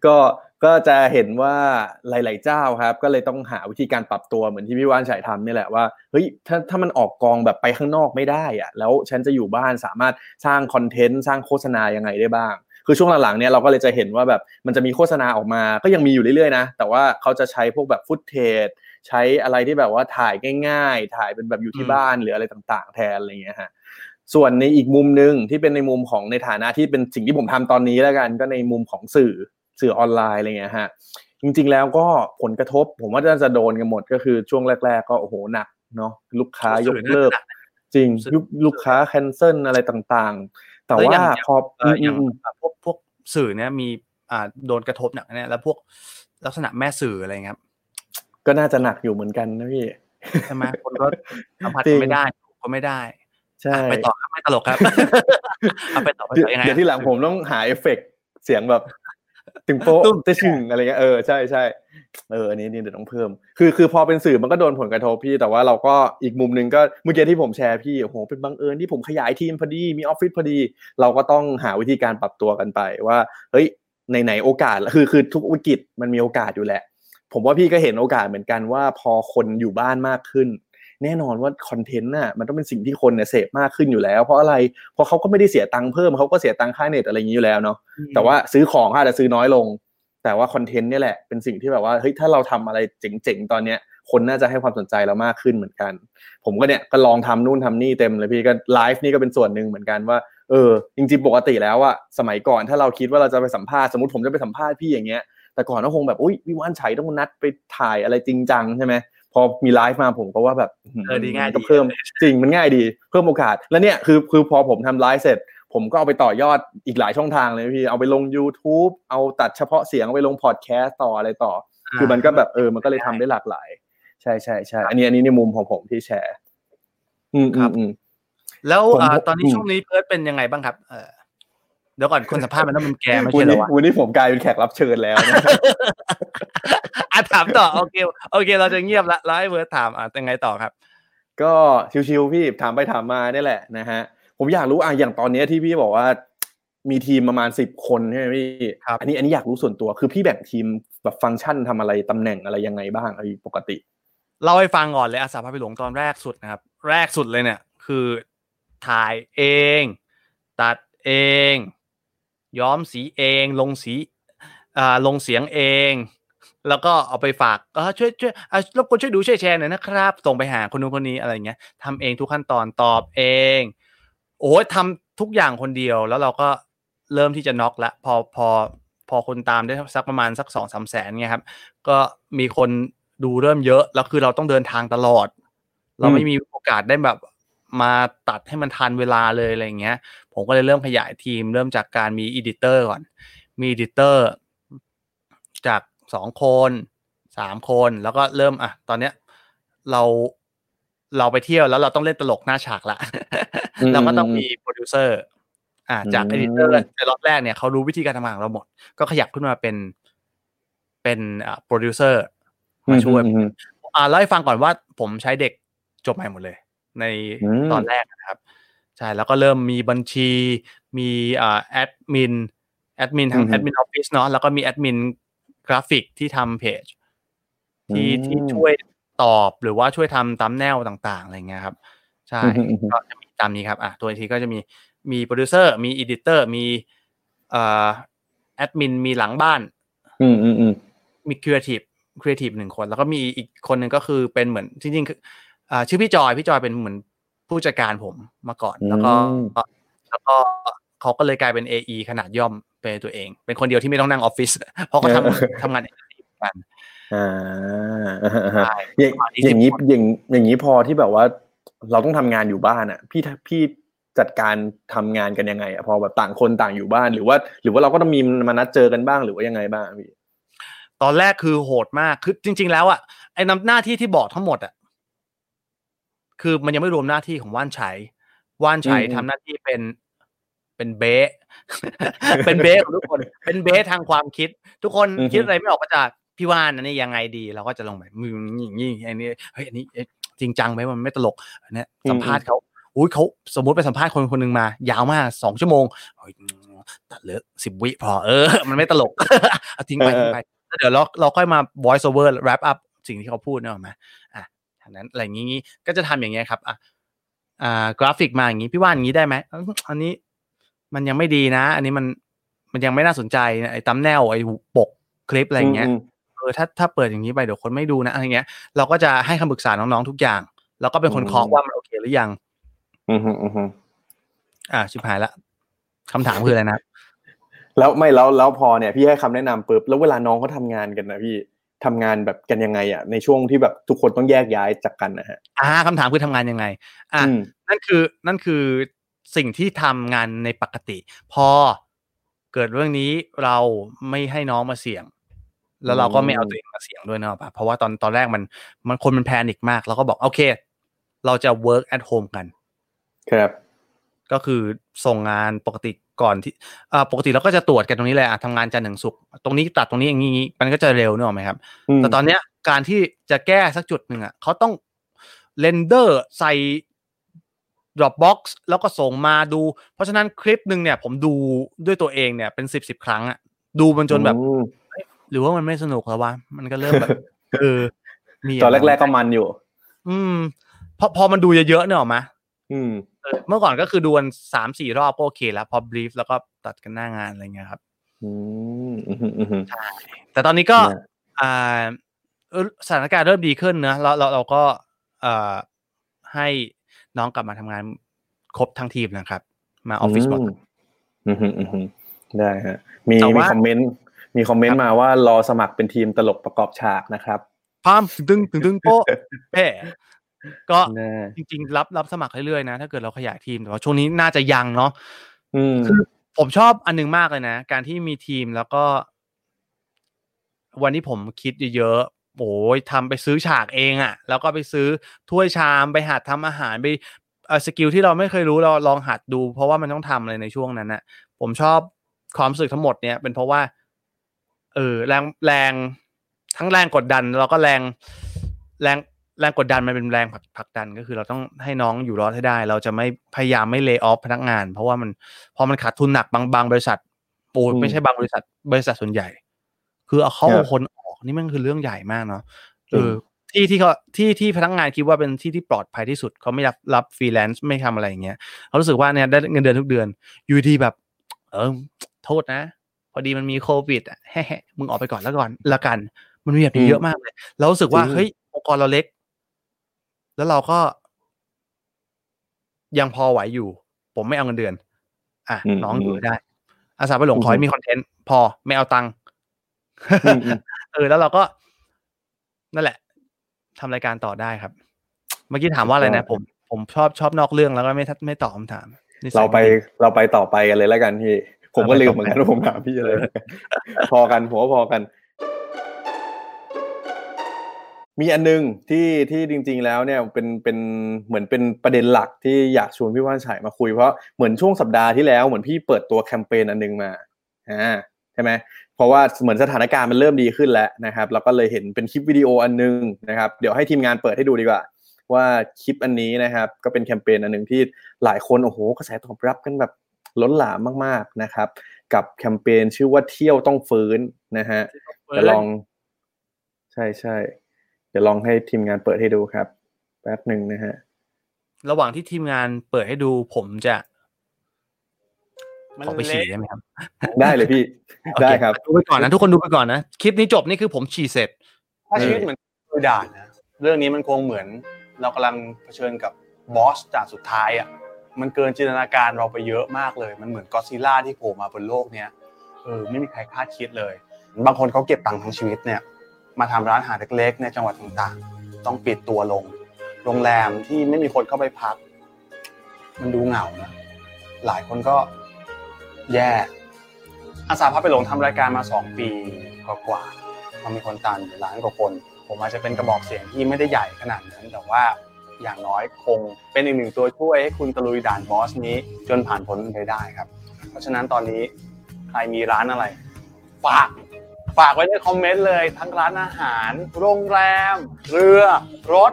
ก็ก็จะเห็นว่าหลาย ๆ เจ้าครับ ก็เลยต้องหาวิธีการปรับตัวเหมือนที่พี่ว่านฉายทำนี่แหละว่าเฮ้ยถ้าถ้ามันออกกองแบบไปข้างนอกไม่ได้อะแล้วฉันจะอยู่บ้านสามารถสร้างคอนเทนต์สร้างโฆษณายังไงได้บ้าง คือช่วงหลัง ๆ เนี่ยเราก็เลยจะเห็นว่าแบบมันจะมีโฆษณาออกมาก็ยังมีอยู่เรื่อย ๆ นะ แต่ว่าเขาจะใช้พวกแบบฟุตเทจใช้อะไรที่แบบว่าถ่ายง่าย ๆ ถ่ายเป็นแบบอยู่ที่บ้านหรืออะไรต่าง ๆ แทนอะไรอย่างเงี้ยฮะ ส่วนในอีกมุมหนึ่งที่เป็นในมุมของในฐานะที่เป็นสิ่งที่ผมทำตอนนี้แล้วกันก็ในมุมของสื่อสื่อออนไลน์อะไรเงี้ยฮะจริงๆแล้วก็ผลกระทบ ผมว่าจะโดนกันหมดก็คือช่วงแรก ๆ ก็โอ้โหหนักเนาะลูกค้ายกเลิก จริงยุคลูกค้าแคนเซิลอะไรต่างๆ แต่แล้วอว่าย่างพอเอออย่างอืมพวกพวกสื่อเนี่ยมีอ่าโดนกระทบหนักเนี่ยแล้วพวกลักษณะแม่สื่ออะไรเงี้ยครับๆก็น่าจะหนักอยู่เหมือนกันนะพี่ใช่ไหมคนก็สัมผัสจริกันไม่ได้ก็ไม่ได้ ใช่อะไปต่อครับไม่ตลกครับเอาไปต่อไปเดี๋ยวต่อยังไงเดี๋ยวที่หลังผมต้องหาเอฟเฟกต์เสียงแบบตึงโป๊ะตุ้มเตะชึงอะไรเงี้ยเออใช่ใช่เอออันนี้นี่เดี๋ยวต้องเพิ่ม คือคือพอเป็นสื่อมันก็โดนผลกระทบพี่ แต่ว่าเราก็อีกมุมหนึ่งก็เมื่อกี้ที่ผมแชร์พี่โอ้โหเป็นบังเอิญที่ผมขยายทีมพอดีมีออฟฟิศพอดี เราก็ต้องหาวิธีการปรับตัวกันไปว่าเฮ้ยในไหนๆโอกาสคือคือทุกวิกฤตมันมีโอกาสอยู่แหละ ผมว่าพี่ก็เห็นโอกาสเหมือนกันว่าพอคนอยู่บ้านมากขึ้น แน่นอนว่าคอนเทนต์น่ะมันต้องเป็นสิ่งที่คนเนี่ยเสพมากขึ้นอยู่แล้ว เพราะอะไรเพราะเขาก็ไม่ได้เสียตังค์เพิ่มเขาก็เสียตังค่าเน็ตอะไรอย่างนี้อยู่แล้วเนาะแต่ว่าซื้อของเขาอาจจะซื้อน้อยลง แต่ว่าคอนเทนต์เนี่ยแหละเป็นสิ่งที่แบบว่าเฮ้ยถ้าเราทำอะไรเจ๋งๆตอนเนี้ยคนน่าจะให้ความสนใจเรามากขึ้นเหมือนกัน ผมก็เนี่ยก็ลองทำนู่นทำนี่เต็มเลยพี่ก็ไลฟ์นี่ก็เป็นส่วนหนึ่งเหมือนกันว่าเออจริงๆปกติแล้วอะสมัยก่อนถ้าเราคิดว่าเราจะไปสัมภาษณ์สมมติผมจะไปสัมภาษณ์พี่อย่างเงี้ยแต่ก่อนก็คงแบบอุ้ยวิวานชัยต้องนัดไปถ่ายอะไรจริงจังใช่ไหม พอมีไลฟ์มาผมก็ว่าแบบเออดีง่ายมันก็ดีเพิ่มจริงมันง่ายดีเพิ่มโอกาส แล้วเนี่ยคือคือพอผมทำไลฟ์เสร็จ ผมก็เอาไปต่อยอดอีกหลายช่องทางเลยพี่เอาไปลง YouTube เอาตัดเฉพาะเสียงเอาไปลงพอดแคสต์ต่ออะไรต่อ คือมันก็แบบเออมันก็เลยทำได้หลากหลาย ใช่ใช่ใช่อันนี้อันนี้ในมุมของผมที่แชร์ อืมอืมอืมแล้วผมอ่าผมตอนนี้อืมช่วงนี้เพิร์ดเป็นยังไงบ้างครับ เออ เดี๋ยวก่อนคนสัมภาษณ์มันต้องเป็นแกไม่วัใช่นเหรนี้อวะวันนี้ผมกลายเป็นแขกรับเชิญแล้วนะอะถามต่อโอเคโอเค เราจะเงียบละแล้วให้เพิร์ดถามอะยังไงต่อครับ ก็ชิวๆพี่ถามไปถามมาเนี่ยแหละนะฮะผมอยากรู้อะอย่างตอนเนี้ยที่พี่บอกว่ามีทีมประมาณสิบคนใช่ไหมพี่ครับอันนี้อันนี้อยากรู้ส่วนตัวคือพี่แบ่งทีมแบบฟังก์ชันทำอะไรตำแหน่งอะไรยังไงบ้างไอ้ปกติเล่าให้ฟังก่อนเลยอาสาพาไปหลงตอนแรกสุดนะครับ แรกสุดเลยเนี่ย คือถ่ายเอง ตัดเอง ย้อมสีเองลงสีอ่าลงเสียงเอง แล้วก็เอาไปฝากเออช่วยช่วยอะรบกวนช่วยดูช่วยแชร์หน่อยนะครับส่งไปหาคนนู้นคนนี้อะไรเงี้ยทำเองทุกขั้นตอนตอบเอง โอ้ยทำทุกอย่างคนเดียวแล้วเราก็เริ่มที่จะน็อกละพอพอพอคนตามได้สักประมาณสักสองสามแสนเนี่ยครับ ก็มีคนดูเริ่มเยอะ แล้วคือเราต้องเดินทางตลอด เราไม่มีโอกาสได้แบบมาตัดให้มันทันเวลาเลยอะไรอย่างเงี้ย ผมก็เลยเริ่มขยายทีม เริ่มจากการมี editor ก่อน มี editor จากสองคนสามคนแล้วก็เริ่มอะตอนเนี้ยเราเราไปเที่ยวแล้วเราต้องเล่นตลกหน้าฉากละอืมเราก็ต้องมีโปรดิวเซอร์อ่าจากอืม editor ในรอบแรกเนี่ยเขารู้วิธีการทำงานของเราหมด ก็ขยับขึ้นมาเป็นเป็นอ่าโปรดิวเซอร์มาช่วยอืมอืมอ่าเล่าให้ฟังก่อนว่าผมใช้เด็กจบใหม่หมดเลย ในอืมตอนแรกนะครับ ใช่แล้วก็เริ่มมีบัญชีมีอ่าแอดมินแอดมินทั้งแอดมินออฟฟิศเนาะแล้วก็มีแอดมินกราฟิกที่ทำเพจที่อืมที่ช่วยตอบหรือว่าช่วยทำตามแนวต่างๆอะไรเงี้ยครับ ใช่อืมอืมอืมก็จะมีตามนี้ครับอะตัวทีก็จะมีมีโปรดิวเซอร์มี editor มีเอ่อแอดมินมีหลังบ้าน อืมอืมอืมมีครีเอทีฟครีเอทีฟหนึ่งคน แล้วก็มีอีกคนหนึ่งก็คือเป็นเหมือนจริงๆคืออ่าชื่อพี่จอยพี่จอยเป็นเหมือน ผู้จัดการผมมาก่อน แล้วก็อืมแล้วก็เขาก็เลยกลายเป็น AE ขนาดย่อมเป็นตัวเอง เป็นคนเดียวที่ไม่ต้องนั่งออฟฟิศเพราะเขาทำทำงานเองกันอ่าอ่าอ่าใช่อย่างประมาณนี้อย่างนี้สิบคนอย่างอย่างนี้พอที่แบบว่า เราต้องทำงานอยู่บ้านอะ พี่พี่จัดการทำงานกันยังไงอะพอแบบต่างคนต่างอยู่บ้านหรือว่า หรือว่าเราก็ต้องมีมานัดเจอกันบ้างหรือว่ายังไงบ้างพี่ตอนแรกคือโหดมากคือจริง ๆ แล้วอะไอ้นำหน้าที่ที่บอกทั้งหมดอะ คือมันยังไม่รวมหน้าที่ของว่านชัยว่านชัยอืมทำหน้าที่เป็นเป็นเบสเป็นเบสของทุกคน เป็นเบสทางความคิด ทุกคนคิดอะไรไม่ออกก็จะพี่ว่านอันนี้ยังไงดี เราก็จะลงแบบมืออย่างนี้อันนี้เฮ้ยอันนี้เอ๊ะจริงจังไหมมันไม่ตลกอันเนี้ยสัมภาษณ์เขาอุ้ยเขาสมมุติไปสัมภาษณ์คนคนหนึ่งมา ยาวมากสองชั่วโมงเฮ้ยตัดเหลือสิบวิพอเออ มันไม่ตลกเอาทิ้งไปทิ้งไปแล้วเดี๋ยวเราเราค่อยมา voice over wrap up สิ่งที่เขาพูดเนกอะไหมอะทาง นั้นอะไรอย่างงี้ก็จะทำอย่างเงี้ยครับอะอ่ากราฟิกมาอย่างงี้พี่ว่าอย่างงี้ได้ไหมเอ้าอันนี้มันยังไม่ดีนะ อันนี้มันมันยังไม่น่าสนใจนะไอ้ตัมแนวไอ้ปกคลิปอะไรอย่างเงี้ยมเออถ้าถ้าเปิดอย่างนี้ไปเดี๋ยวคนไม่ดูนะอะไรเงี้ย เราก็จะให้คำปรึกษาน้องๆทุกอย่าง แล้วก็เป็นคนเคาะว่ามันโอเคหรือยัง อืมอืมอืมอืมอ่าชิบหายละคำถามคืออะไรนะแล้วไม่แล้วแล้วพอเนี่ยพี่ให้คำแนะนำปุ๊บแล้วเวลาน้องเขาทำงานกันนะพี่ ทำงานแบบกันยังไงอะในช่วงที่แบบทุกคนต้องแยกย้ายจากกันนะฮะอ่าคำถามคือทำงานยังไงอะอืมนั่นคือนั่นคือสิ่งที่ทำงานในปกติ พอเกิดเรื่องนี้เราไม่ให้น้องมาเสี่ยง แล้วเราก็ไม่เอาตัวเองมาเสี่ยงด้วยเนอะปะเพราะว่าตอนตอนแรกมันมันคนมันแพนิคมาก แล้วก็บอกโอเค เราจะ work at home กัน ครับ ก็คือส่งงานปกติ ก่อนที่อ่าปกติเราก็จะตรวจกันตรงนี้เลยอะทำงานจันทร์ถึงศุกร์ตรงนี้ตัดตรงนี้อย่างนี้มันก็จะเร็วเนกอะไหมครับมแต่ตอนเนี้ยการที่จะแก้สักจุดหนึ่งอะเขาต้องเรนเดอร์ใส่ Dropbox แล้วก็ส่งมาดู เพราะฉะนั้นคลิปหนึ่งเนี่ย ผมดูด้วยตัวเองเนี่ยเป็นสิบสิบครั้งอะดูมันจนแบบอืมหรือว่ามันไม่สนุกแล้ววะมันก็เริ่มแบบเออมีตอนแรก ๆก็มันอยู่ อืมพอพอมันดูเยอะๆเนี่ยหรอมะอืม เออเมื่อก่อนก็คือดูกันสามสี่รอบก็โอเคแล้ว พอบรีฟแล้วก็ตัดกันหน้างานอะไรเงี้ยครับอืมอืมอืมอืมแต่ตอนนี้ก็นะอ่าเอ่อสถานการณ์เริ่มดีขึ้นนะเราเราเราก็เอ่อให้น้องกลับมาทำงานครบทั้งทีมนะครับ มาออฟฟิศหมดอืมอืมอืมอืมได้ฮะมีแต่มีว่าคอมเมนต์มีคอมเมนต์มาว่ารอสมัครเป็นทีมตลกประกอบฉากนะครับพามตึงตึงตึงโป๊ะแพ่ ก็แน่จริงๆ รับรับสมัครเรื่อยๆนะ ถ้าเกิดเราขยายทีมแต่ว่าช่วงนี้น่าจะยังเนาะอืมคือผมชอบอันหนึงมากเลยนะ การที่มีทีมแล้วก็ วันที่ผมคิดเยอะๆโอ้ยทำไปซื้อฉากเองอะ่ะ แล้วก็ไปซื้อถ้วยชามไปหัดทำอาหารไปเอ่อ skill ที่เราไม่เคยรู้เราลองหัดดู เพราะว่ามันต้องทำอะไรในช่วงนั้นนะผมชอบความรู้สึกทั้งหมดเนี่ยเป็นเพราะว่า เออแรงแรงทั้งแรงกดดัน แล้วก็แรงแรง แรงกดดันมันเป็นแรงผลักผลักดันก็คือเราต้องให้น้องอยู่รอดให้ได้ เราจะไม่พยายามไม่เล y off พนักงาน เพราะว่ามันพอมันขาดทุนหนักบางบางบริษัทโอ้ยอืมไม่ใช่บางบริษัท บริษัทส่วนใหญ่ คือเอาเข้าครับเอาคนออกนี่มันคือเรื่องใหญ่มากเนาะเออที่ที่เขาที่ที่พนักงานคิดว่าเป็นที่ที่ปลอดภัยที่สุดเขาไม่รับรับฟรีแลนซ์ไม่ทำอะไรอย่างเงี้ยเขารู้สึกว่าเนี่ยได้เงินเดือนทุกเดือนอยู่ดีแบบ เออโทษนะ พอดีมันมีโควิดอะแฮ่ๆมึงออกไปก่อนแล้วก่อนละกัน มันมีแบบนี้อืมเยอะมากเลยเรารู้สึกว่าจริงเฮ้ยองค์กรเราเล็ก แล้วเราก็ยังพอไหวอยู่ ผมไม่เอาเงินเดือน อะอืมน้องอยู่ได้ อาสาไปหลงขอให้มีคอนเทนต์พอไม่เอาตังค์อืมอืมเออแล้วเราก็ นั่นแหละทำรายการต่อได้ครับ เมื่อกี้ถามว่าอะไรนะ ผมผมชอบชอบนอกเรื่องแล้วก็ไม่ทัดไม่ตอบคำถามนิสัยเราไปม่ดีเราไปต่อไปกันเลยแล้วกันพี่ ผมก็เราไปลืมต่อเหมือนไปกันว่าผมถามพี่อะไรพอกันผมว่าพอกัน มีอันนึงที่ที่จริง ๆ แล้วเนี่ยเป็นเป็นเหมือนเป็นประเด็นหลักที่อยากชวนพี่ว่านชัยมาคุยเพราะเหมือนช่วงสัปดาห์ที่แล้วเหมือนพี่เปิดตัวแคมเปญอันนึงมาอ่าใช่ไหมเพราะว่าเหมือนสถานการณ์มันเริ่มดีขึ้นแล้วนะครับเราก็เลยเห็นเป็นคลิปวิดีโออันนึงนะครับเดี๋ยวให้ทีมงานเปิดให้ดูดีกว่า ว่าคลิปอันนี้นะครับก็เป็นแคมเปญอันหนึ่งที่หลายคนโอ้โหกระแสตอบรับกันแบบล้นหลามมากๆนะครับ กับแคมเปญชื่อว่าเที่ยวต้องฟื้นนะฮะจะลอง ใช่ใช่ เดี๋ยวลองให้ทีมงานเปิดให้ดูครับ แป๊บหนึ่งนะฮะ ระหว่างที่ทีมงานเปิดให้ดูผมจะขอไปฉี่ได้ไหมครับ ได้เลยพี่โอเคได้ครับ ดูไปก่อนนะ ทุกคนดูไปก่อนนะ คลิปนี้จบนี่คือผมฉี่เสร็จ ถ้าชีวิตเหมือนเคยด่านนะ เรื่องนี้มันคงเหมือน เรากำลังเผชิญกับบอสจากสุดท้ายอะ มันเกินจินตนาการเราไปเยอะมากเลย มันเหมือนก็อดซิลล่าที่โผล่มาบนโลกเนี้ย เออ ไม่มีใครคาดคิดเลย บางคนเขาเก็บตังค์ทั้งชีวิตเนี่ย มาทำร้านอาหารเล็กๆ ในจังหวัดต่างๆ ต้องปิดตัวลง โรงแรมที่ไม่มีคนเข้าไปพัก มันดูเหงานะหลายคนก็แย่ อาสาพาไปหลงทำรายการมาสองปีกว่าๆมันมีคนตามอยู่ล้านกว่าคน ผมอาจจะเป็นกระบอกเสียงที่ไม่ได้ใหญ่ขนาดนั้น แต่ว่าอย่างน้อยคงเป็นอีกหนึ่งตัวช่วยให้คุณตะลุยด่านบอสนี้จนผ่านพ้นไปได้ครับ เพราะฉะนั้นตอนนี้ใครมีร้านอะไรฝาก ฝากไว้ในคอมเมนต์เลยทั้งร้านอาหาร โรงแรม เรือ รถ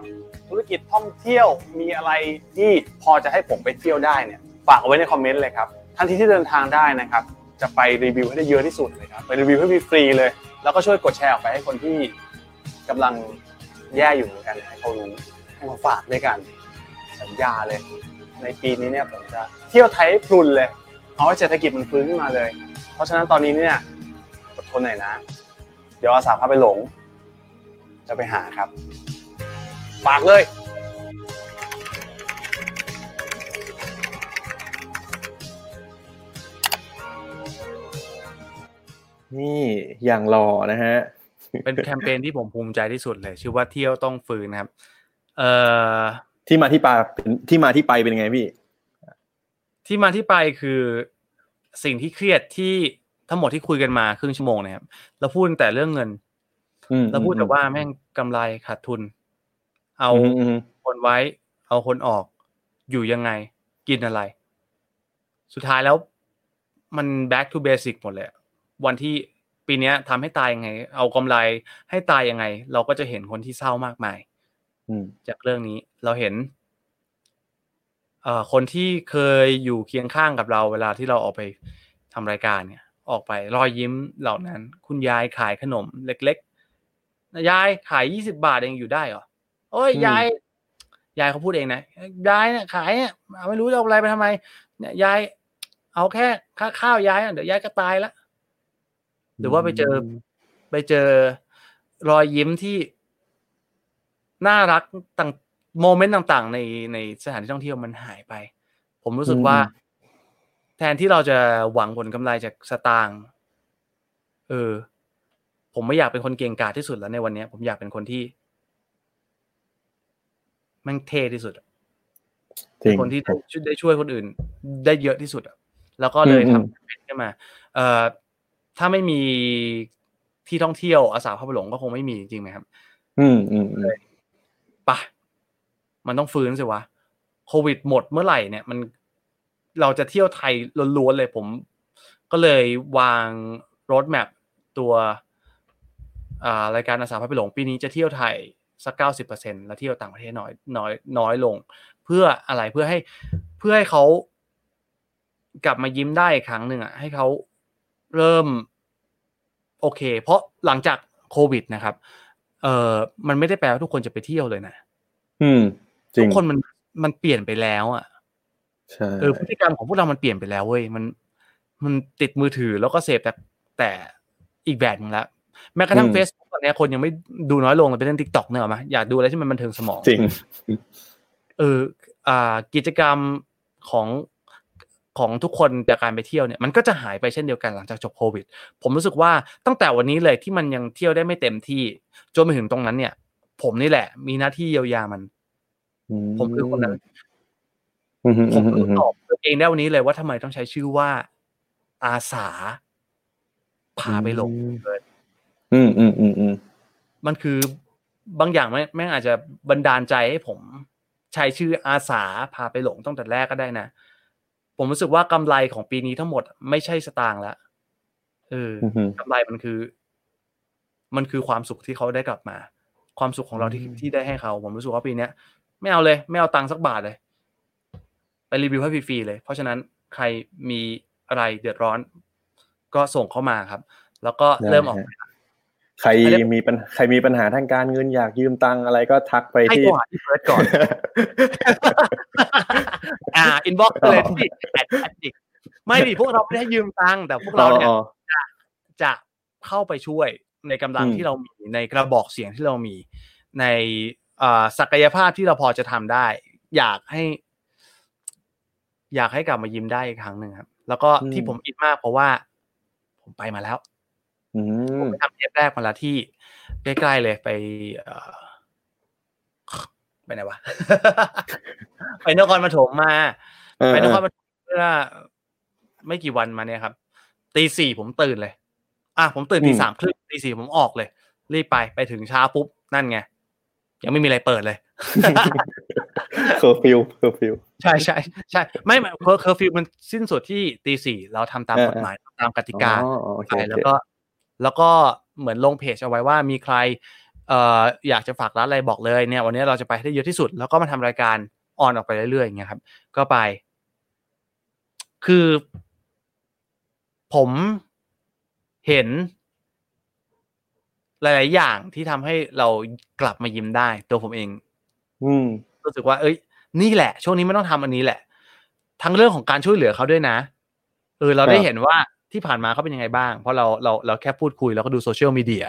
ธุรกิจท่องเที่ยวมีอะไรที่พอจะให้ผมไปเที่ยวได้เนี่ยฝากเอาไว้ในคอมเมนต์เลยครับทันทีที่เดินทางได้นะครับ จะไปรีวิวให้ได้เยอะที่สุดเลยครับไปรีวิวให้ฟรีเลย แล้วก็ช่วยกดแชร์ออกไปให้คนที่กำลังแย่อยู่เหมือนกันให้เขารู้ให้มาฝากด้วยกัน สัญญาเลย ในปีนี้เนี่ยผมจะเที่ยวไทยพรุนเลยเอาให้เศรษฐกิจมันฟื้นขึ้นมาเลย เพราะฉะนั้นตอนนี้เนี่ย นหน่อยนะ เดี๋ยวอาสาพาไปหลง จะไปหาครับฝากเลยนี่อย่างรอนะฮะ เป็นแคมเปญที่ผมภูมิใจที่สุดเลย ชื่อว่าเที่ยวต้องฟื้นนะครับ เอ่อที่มาที่ไปที่มาที่ไปเป็นไงพี่ ที่มาที่ไปคือสิ่งที่เครียดที่ ทั้งหมดที่คุยกันมาครึ่งชั่วโมงนะครับเราพูดแต่เรื่องเงินอืมเราพูดแต่ว่าแม่งกำไรขาดทุน เอาอืมอืมคนไว้ เอาคนออก อยู่ยังไง กินอะไร สุดท้ายแล้วมัน back to basic หมดเลยอะวันที่ปีเนี้ยทำให้ตายยังไง เอากำไรให้ตายยังไง เราก็จะเห็นคนที่เศร้ามากมายอืมจากเรื่องนี้เราเห็นเอ่อคนที่เคยอยู่เคียงข้างกับเราเวลาที่เราออกไปทำรายการเนี่ย ออกไปรอยยิ้มเหล่านั้น คุณยายขายขนมเล็กๆยายขายยี่สิบาทเองอยู่ได้เหรอโอ้ยอืมยายยายเขาพูดเองนะยายเนี่ยขายเนี่ยไม่รู้จะเอาอะไรไปทำไม เนี่ยยายเอาแค่ค่าข้าวยายอะเดี๋ยวยายก็ตายละหรือว่าไปเจอไปเจอรอยยิ้มที่น่ารักต่างโมเมนต์ต่าง ๆ ในในสถานที่ท่องเที่ยวมันหายไป ผมรู้สึกว่า แทนที่เราจะหวังผลกำไรจากสตางค์เออ ผมไม่อยากเป็นคนเก่งกาจที่สุดแล้วในวันเนี้ยผมอยากเป็นคนที่แม่งเท่ที่สุดอะจริงคนที่ได้ช่วยได้ช่วยคนอื่น ได้เยอะที่สุดอะแล้วก็เลยอืมทำแคมเปญขึ้นมา เอ่อถ้าไม่มีที่ท่องเที่ยวอาสาพาไปหลงก็คงไม่มีจริงไหมครับ อืมอืมอืมปะมันต้องฟื้นสิวะโควิดหมดเมื่อไหร่เนี่ย มัน เราจะเที่ยวไทยล้วนๆเลยผม ก็เลยวางรถแมพตัวอ่ารายการอาสาพาไปหลงปีนี้จะเที่ยวไทยสักเก้าสิบเปอร์เซ็นแล้วเที่ยวต่างประเทศน้อยน้อยน้อยลง เพื่ออะไรเพื่อให้เพื่อให้เขากลับมายิ้มได้อีกครั้งหนึ่งอะให้เขาเริ่มโอเค เพราะหลังจากโควิดนะครับ เออมันไม่ได้แปลว่าทุกคนจะไปเที่ยวเลยนะ อืมจริทุงกคนมันมันเปลี่ยนไปแล้วอะใช่ เออพฤติกรรมของพวกเรามันเปลี่ยนไปแล้วเว้ยมัน มันติดมือถือแล้วก็เสพแต่แต่อีกแบบหนึงแล้วแม้กระทั่งเฟซตอนเนี้ยคนยังไม่ดูน้อยลงเลยไปเล่น TikTok เนอะมันอยากดูอะไรที่มันบันเทิงสมองจริงเอออ่า กิจกรรมของของทุกคนจากการไปเที่ยวเนี่ยมันก็จะหายไปเช่นเดียวกันหลังจากจบโควิด ผมรู้สึกว่าตั้งแต่วันนี้เลยที่มันยังเที่ยวได้ไม่เต็มที่จนไปถึงตรงนั้นเนี่ย ผมนี่แหละ มีหน้าที่เยียวยามัน ผมคือคนนั้นอืมอืม ผมอืมรู้อืมตอบตัวเองได้วันนี้เลยว่าทำไมต้องใช้ชื่อว่า อาสา พาไปหลงเกินอืมอืมอืมอืมมันคือบางอย่างแม่งแม่งอาจจะบันดาลใจให้ผม ใช้ชื่ออาสาพาไปหลงตั้งแต่แรกก็ได้นะผมรู้สึกว่ากำไรของปีนี้ทั้งหมดไม่ใช่สตางค์ละเอออืมอืมกำไรมันคือ มันคือความสุขที่เขาได้กลับมา ความสุขของเราที่อืมที่ได้ให้เขา ผมรู้สึกว่าปีเนี้ย ไม่เอาเลย ไม่เอาตังค์สักบาทเลยไป รีวิวให้ฟรีๆเลย เพราะฉะนั้นใครมีอะไรเดือดร้อน ก็ส่งเข้ามาครับ แล้วก็เริ่มออกใครมีปัญใครมีปัญหาทางการเงินอยากยืมตังค์อะไรก็ทักไปให้ที่โทรหาที่เฟิร์สก่อน อ่า inbox เลยที่แอดแอดดิกไม่ดิพวกเราไม่ได้ยืมตังค์แต่พวกเราเนี่ยอ๋อจะเข้าไปช่วยในกำลังอืมที่เรามีในกระบอกเสียงที่เรามี ในอ่าศักยภาพที่เราพอจะทำได้ อยากให้ อยากให้กลับมายิ้มได้อีกครั้งหนึ่งครับ แล้วก็ที่ผมอินมากเพราะว่า ผมไปมาแล้วอืผมมไปทำเทปแรกมาแล้วที่ใกล้ๆเลยไปเอ่อไปไหนวะไปนครปฐมมาเออไปนครเออปฐมเมื่อไม่กี่วันมาเนี่ยครับตีสี่ผมตื่นเลย อะผมตื่นตีสามครึ่งตีสี่ผมออกเลย รีบไปไปถึงเช้าปุ๊บนั่นไงยังไม่มีอะไรเปิดเลย เคอร์ฟิวเคอร์ฟิวใช่ใช่ใช่ไม่ไม่เคอร์เคอร์ฟิวมันสิ้นสุดที่ตีสี่เราทำตามเออกฎหมายตามกติกาอ๋อโอเคไปโอแล้วเคก็ แล้วก็เหมือนลงเพจเอาไว้ว่ามีใครเอ่ออยากจะฝากร้านอะไรบอกเลยเนี่ย วันนี้เราจะไปให้ได้เยอะที่สุด แล้วก็มาทำรายการออนออกไปเรื่อยๆอย่างเงี้ยครับ ก็ไป คือ ผมเห็น หลาย ๆ อย่างที่ทำให้เรากลับมายิ้มได้ตัวผมเอง อืม รู้สึกว่าเอ้ย นี่แหละ ช่วงนี้ไม่ต้องทำอันนี้แหละ ทั้งเรื่องของการช่วยเหลือเขาด้วยนะเออเราได้ครับเห็นว่าที่ผ่านมาเขาเป็นยังไงบ้าง เพราะเราเราเราแค่พูดคุยแล้วก็ดูโซเชียลมีเดีย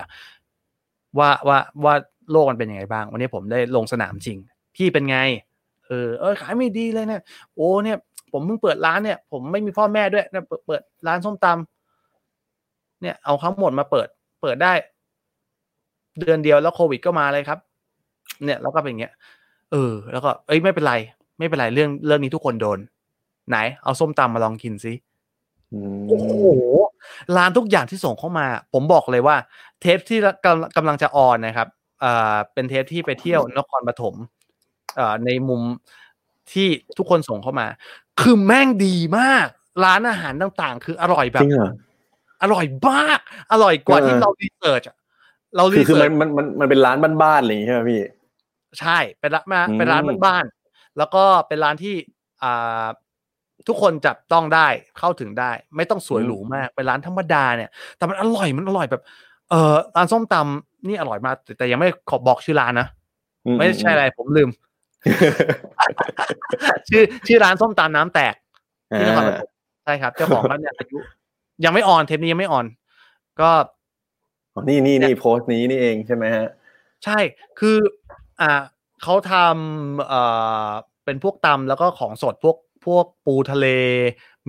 ว่าว่าว่าโลกมันเป็นยังไงบ้าง วันนี้ผมได้ลงสนามจริง พี่เป็นไง เออเออขายไม่ดีเลยเนี่ยโอ้เนี่ย ผมเพิ่งเปิดร้านเนี่ย ผมไม่มีพ่อแม่ด้วยเนี่ยเปิดเปิดร้านส้มตำเนี่ย เอาทั้งหมดมาเปิด เปิดได้ เดือนเดียวแล้วโควิดก็มาเลยครับ เนี่ยแล้วก็เป็นอย่างเงี้ย เออ แล้วก็เอ้ยไม่เป็นไร ไม่เป็นไรเรื่องเรื่องนี้ทุกคนโดน ไหน เอาส้มตำมาลองกินสิอืมโอ้โหร้านทุกอย่างที่ส่งเข้ามา ผมบอกเลยว่า เทปที่กำกำลังจะออนนะครับอ่าเป็นเทปที่ไปเที่ยวนครปฐมอ่าในมุมที่ทุกคนส่งเข้ามา คือแม่งดีมาก ร้านอาหารต่างๆ คืออร่อยแบจบริงเหรออร่อยมาก อร่อยกว่าเออที่เรารีเสิร์ชอะเราคืรีอคือเสิมัร์นชมันมันมันเป็นร้านบ้านๆอะไรอย่างงี้ใช่ไหมพี่ ใช่เป็นร้านมาอืมเป็นร้านบ้านๆแล้วก็เป็นร้านที่อ่าทุกคนจับต้องได้เข้าถึงได้ ไม่ต้องสวยหรูมากเป็นร้านธรรมดาเนี่ย แต่มันอร่อยมันอร่อยแบบ เออร้านส้มตำนี่อร่อยมากแต่แต่ยังไม่ขอบอกชื่อร้านนะอืไม่ใช่อะไรผมลืม ชื่อชื่อร้านส้มตำน้ำแตกที่นครปฐมใช่ครับเจ้าของร้านเนี่ยอายุ ยังไม่ออนเทปนี้ยังไม่ออน ก็อ๋อนี่นี่นี่โพสต์นี้นี่เองใช่ไหมฮะ ใช่คือ อ่าเขาทำเอ่อเป็นพวกตำแล้วก็ของสดพวกพวกปูทะเล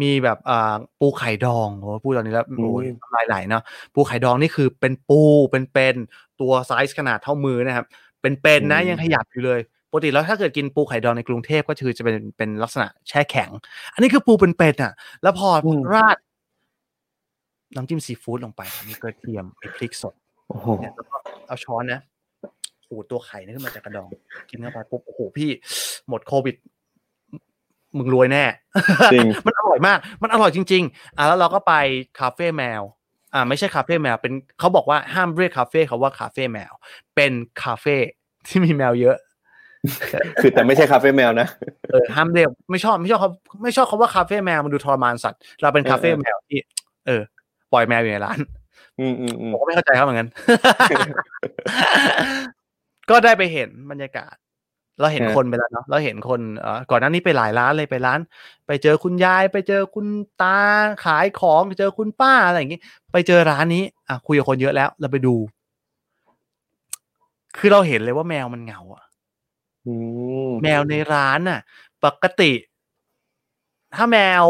มีแบบอ่าปูไข่ดองโอ้พูดตอนนี้แล้วโอ้ยอืมน้ำลายไหลเนาะปูไข่ดองนี่คือเป็นปูเป็นเป็นตัวไซส์ขนาดเท่ามือนะครับ เป็นเป็นนะยังขยับอยู่เลยปกติแล้วถ้าเกิดกินปูไข่ดองในกรุงเทพก็คือจะเป็นเป็นลักษณะแช่แข็ง อันนี้คือปูเป็นเป็นอะ แล้วพออมราดน้ำจิ้มซีฟู้ดลงไปมีกระเทียมมีพริกสดโอ้โหเนี่ยแล้วก็เอาช้อนนะ โอ้โหตัวไข่นี่ขึ้นมาจากกระดอง กินเข้าไปปุ๊บโอ้โหพี่หมดโควิด มึงรวยแน่จริงมันอร่อยมาก มันอร่อยจริง ๆ อะแล้วเราก็ไปคาเฟ่แมว อ่า ไม่ใช่คาเฟ่แมว เป็นเขาบอกว่าห้ามเรียกคาเฟ่เขาว่าคาเฟ่แมว เป็นคาเฟ่ที่มีแมวเยอะ คือแต่ไม่ใช่คาเฟ่แมวนะ เออห้ามเรียกไม่ชอบไม่ชอบเขาไม่ชอบเขาว่าคาเฟ่แมวมันดูทรมานสัตว์ เราเป็นคาเฟ่เออแมวที่เออปล่อยแมวอยู่ในร้านอืมอืมอืมผมก็ไม่เข้าใจเขาเหมือนกัน ก็ได้ไปเห็นบรรยากาศ เราเห็นฮะคนไปแล้วเนาะเราเห็นคนเอ่อก่อนหน้านี้ไปหลายร้านเลยไปร้าน ไปเจอคุณยายไปเจอคุณตาขายของไปเจอคุณป้าอะไรอย่างงี้ ไปเจอร้านนี้ อะคุยกับคนเยอะแล้ว เราไปดู คือเราเห็นเลยว่าแมวมันเหงาอะอืมแมวในร้านน่ะ ปกติ ถ้าแมว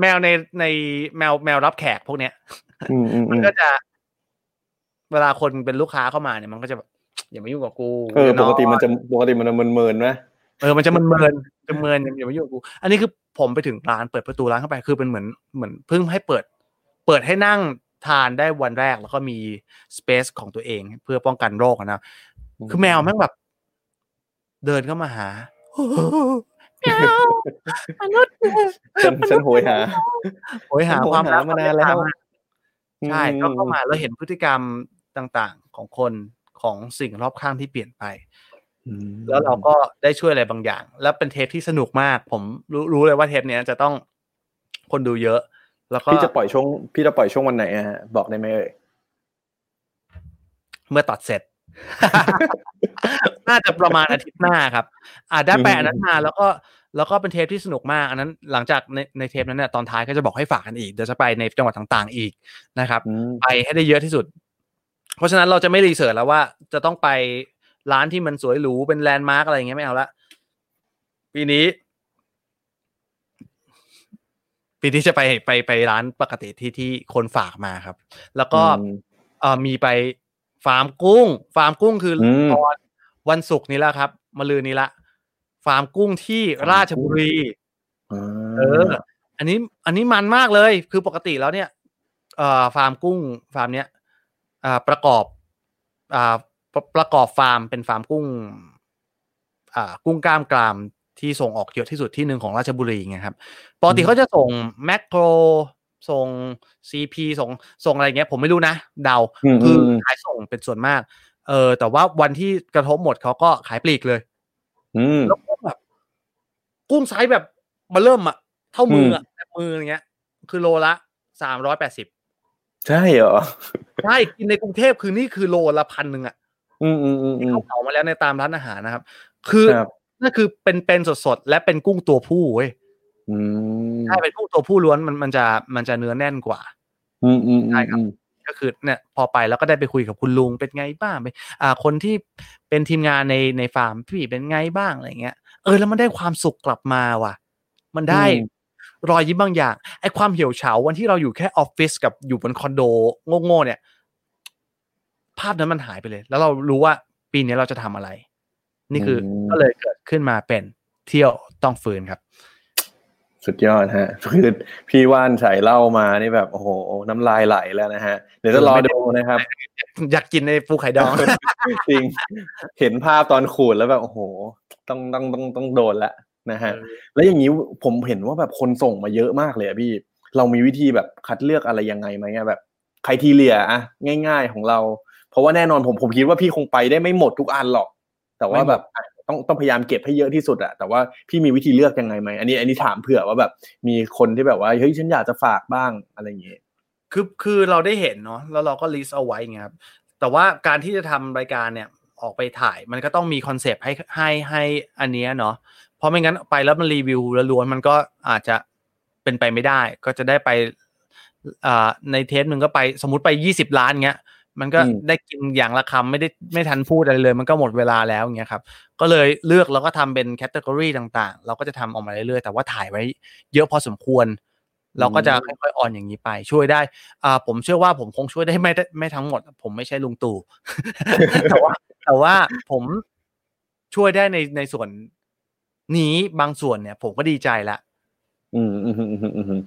แมวในในแมวแมวรับแขกพวกเนี้ยอืมอืมมัอืนมก็จะ เวลาคนเป็นลูกค้าเข้ามาเนี่ย มันก็จะแบบ อย่ามายุ่งกับกูเออดี๋ยวปกติอมันจะปกติมันจะเมินๆนะเออมันจะมันเมินจะเมินอย่ามายุ่งกับกู อันนี้คือผมไปถึงร้านเปิดประตูร้านเข้าไปคือเป็นเหมือนเหมือนเพิ่งให้เปิด เปิดให้นั่งทานได้วันแรกแล้วก็มีสเปซของตัวเองเพื่อป้องกันโรคอะนะอืมคือแมวแม่งแบบ เดินเข้ามาหาแมวมนุษย์ฉันฉันโหยหาโหยหาฉันโหยความหารักมานานแล้วควมเมตตมกใช่ก็เข้ามาแล้วเห็นพฤติกรรมต่างๆ ของคน ของสิ่งรอบข้างที่เปลี่ยนไปอืมแล้วเราก็ได้ช่วยอะไรบางอย่าง แล้วเป็นเทปที่สนุกมาก ผมรู้รู้เลยว่าเทปเนี้ยจะต้องคนดูเยอะ แล้วก็พี่จะปล่อยช่วง พี่จะปล่อยช่วงวันไหนอะฮะบอกได้ไหมเอ่ยเมื่อตัดเสร็จ น่าจะประมาณอาทิตย์หน้าครับ อ่าได้ไปอันนั้นมาแล้วก็แล้วก็เป็นเทปที่สนุกมาก อันนั้นหลังจากในในเทปนั้นเนี่ยตอนท้ายก็จะบอกให้ฝากกันอีกเดี๋ยวจะไปในจังหวัดต่างๆอีกนะครับอืมไปให้ได้เยอะที่สุด เพราะฉะนั้นเราจะไม่รีเสิร์ชแล้วว่า จะต้องไปร้านที่มันสวยหรูเป็นแลนด์มาร์กอะไรอย่างเงี้ยไม่เอาละปีนี้ ปีนี้จะไปไปไปร้านปกติที่ที่คนฝากมาครับ แล้วก็อืมเอ่อมีไปฟาร์มกุ้ง ฟาร์มกุ้งคืออมตอนวันศุกร์นี้แล้วครับมะรืนนี้ละ ฟาร์มกุ้งที่ฟาร์มราชบุรีอ่าเออ อันนี้ อันนี้มันมากเลย คือปกติแล้วเนี่ยเอ่อฟาร์มกุ้ง ฟาร์มเนี้ยอ่า ประกอบอ่าประประกอบฟาร์มเป็นฟาร์มกุ้งอ่ากุ้งก้ามกรามที่ส่งออกเยอะที่สุดที่หนึ่งของราชบุรีไงครับปกติเขาจะส่งแมคโครส่งซีพีส่งส่งอะไรเงี้ย ผมไม่รู้นะ เดาอืมคือมขายส่งเป็นส่วนมาก เออ แต่ว่าวันที่กระทบหมดเขาก็ขายปลีกเลยอืมแล้วก็แบบ กุ้งไซส์แบบมาเริ่มอะเท่ามืออะแบบมืออย่างเงี้ย คือโลละสามร้อยแปดสิบ ใช่เหรอใช่กินในกรุงเทพคือนี่คือโลละพันหนึ่งอะอืมอืมอืมอืที่มเขาเผามาแล้วในตามร้านอาหารนะครับ คือครับนั่นคือเป็นเป็นสดๆและเป็นกุ้งตัวผู้เว้ยอืมใช่เป็นกุ้งตัวผู้ล้วนมันมันจะมันจะเนื้อแน่นกว่า อืมอืมอืมใช่ครับอืมก็คือเนี่ยพอไปแล้วก็ได้ไปคุยกับคุณลุงเป็นไงบ้างไปอ่าคนที่เป็นทีมงานในในฟาร์มพี่เป็นไงบ้างอะไรเงี้ยเออแล้วมันได้ความสุขกลับมาว่ะ มันได้อืม รอยยิ้มบางอย่างไอ้ความเหี่ยวเฉาวันที่เราอยู่แค่ออฟฟิศกับอยู่บนคอนโดโง่ๆเนี่ย ภาพนั้นมันหายไปเลย แล้วเรารู้ว่าปีนี้เราจะทำอะไร นี่คืออมก็เลยเกิดขึ้นมาเป็นเที่ยวต้องฟื้นครับ สุดยอดฮะคือพี่ว่านใส่เหล้ามานี่แบบโอ้โห น้ำลายไหลแล้วนะฮะ เดี๋ยวจะรอดูนะครับ อยากกินในปูไข่ดองจริง เห็นภาพตอนขูดแล้วแบบโอ้โห ต้องต้องต้องต้องโดนละ นะฮะแล้วอย่างนี้ผมเห็นว่าแบบคนส่งมาเยอะมากเลยอะพี่ เรามีวิธีแบบคัดเลือกอะไรยังไงไหมอะแบบcriteria อะง่าย ๆของเรา เพราะว่าแน่นอนผมผมคิดว่าพี่คงไปได้ไม่หมดทุกอันหรอก แต่ว่าแบบอะต้องต้องพยายามเก็บให้เยอะที่สุดอะแต่ว่าพี่มีวิธีเลือกยังไงไหมอันนี้อันนี้ถามเผื่อว่าแบบมีคนที่แบบว่าเฮ้ยฉันอยากจะฝากบ้างอะไรอย่างเงี้ยคือคือเราได้เห็นเนาะแล้วเราก็ list เอาไว้ไงครับแต่ว่าการที่จะทำรายการเนี่ยออกไปถ่ายมันก็ต้องมีคอนเซปต์ให้ให้ให้อันเนี้ยเนาะ เพราะไม่งั้นไปแล้วมันรีวิวแล้วล้วนมันก็อาจจะเป็นไปไม่ได้ ก็จะได้ไปอ่าในเทปหนึ่งก็ไปสมมุติไปยี่สิบล้านเงี้ย มันก็อืมได้กินอย่างละคำไม่ได้ไม่ทันพูดอะไรเลย มันก็หมดเวลาแล้วอย่างเงี้ยครับ ก็เลยเลือกแล้วก็ทำเป็นแคตตากรีต่างๆ เราก็จะทำออกมาเรื่อยๆ แต่ว่าถ่ายไว้เยอะพอสมควร เราก็จะค่อยๆออนอย่างนี้ไป ช่วยได้อ่าผมเชื่อว่าผมคงช่วยได้ไม่ได้ไม่ทั้งหมด ผมไม่ใช่ลุงตู่แต่ว่าแต่ว่าผมช่วยได้ในในส่วน นี้บางส่วนเนี่ย ผมก็ดีใจละอืมอืมอืมอืมอืม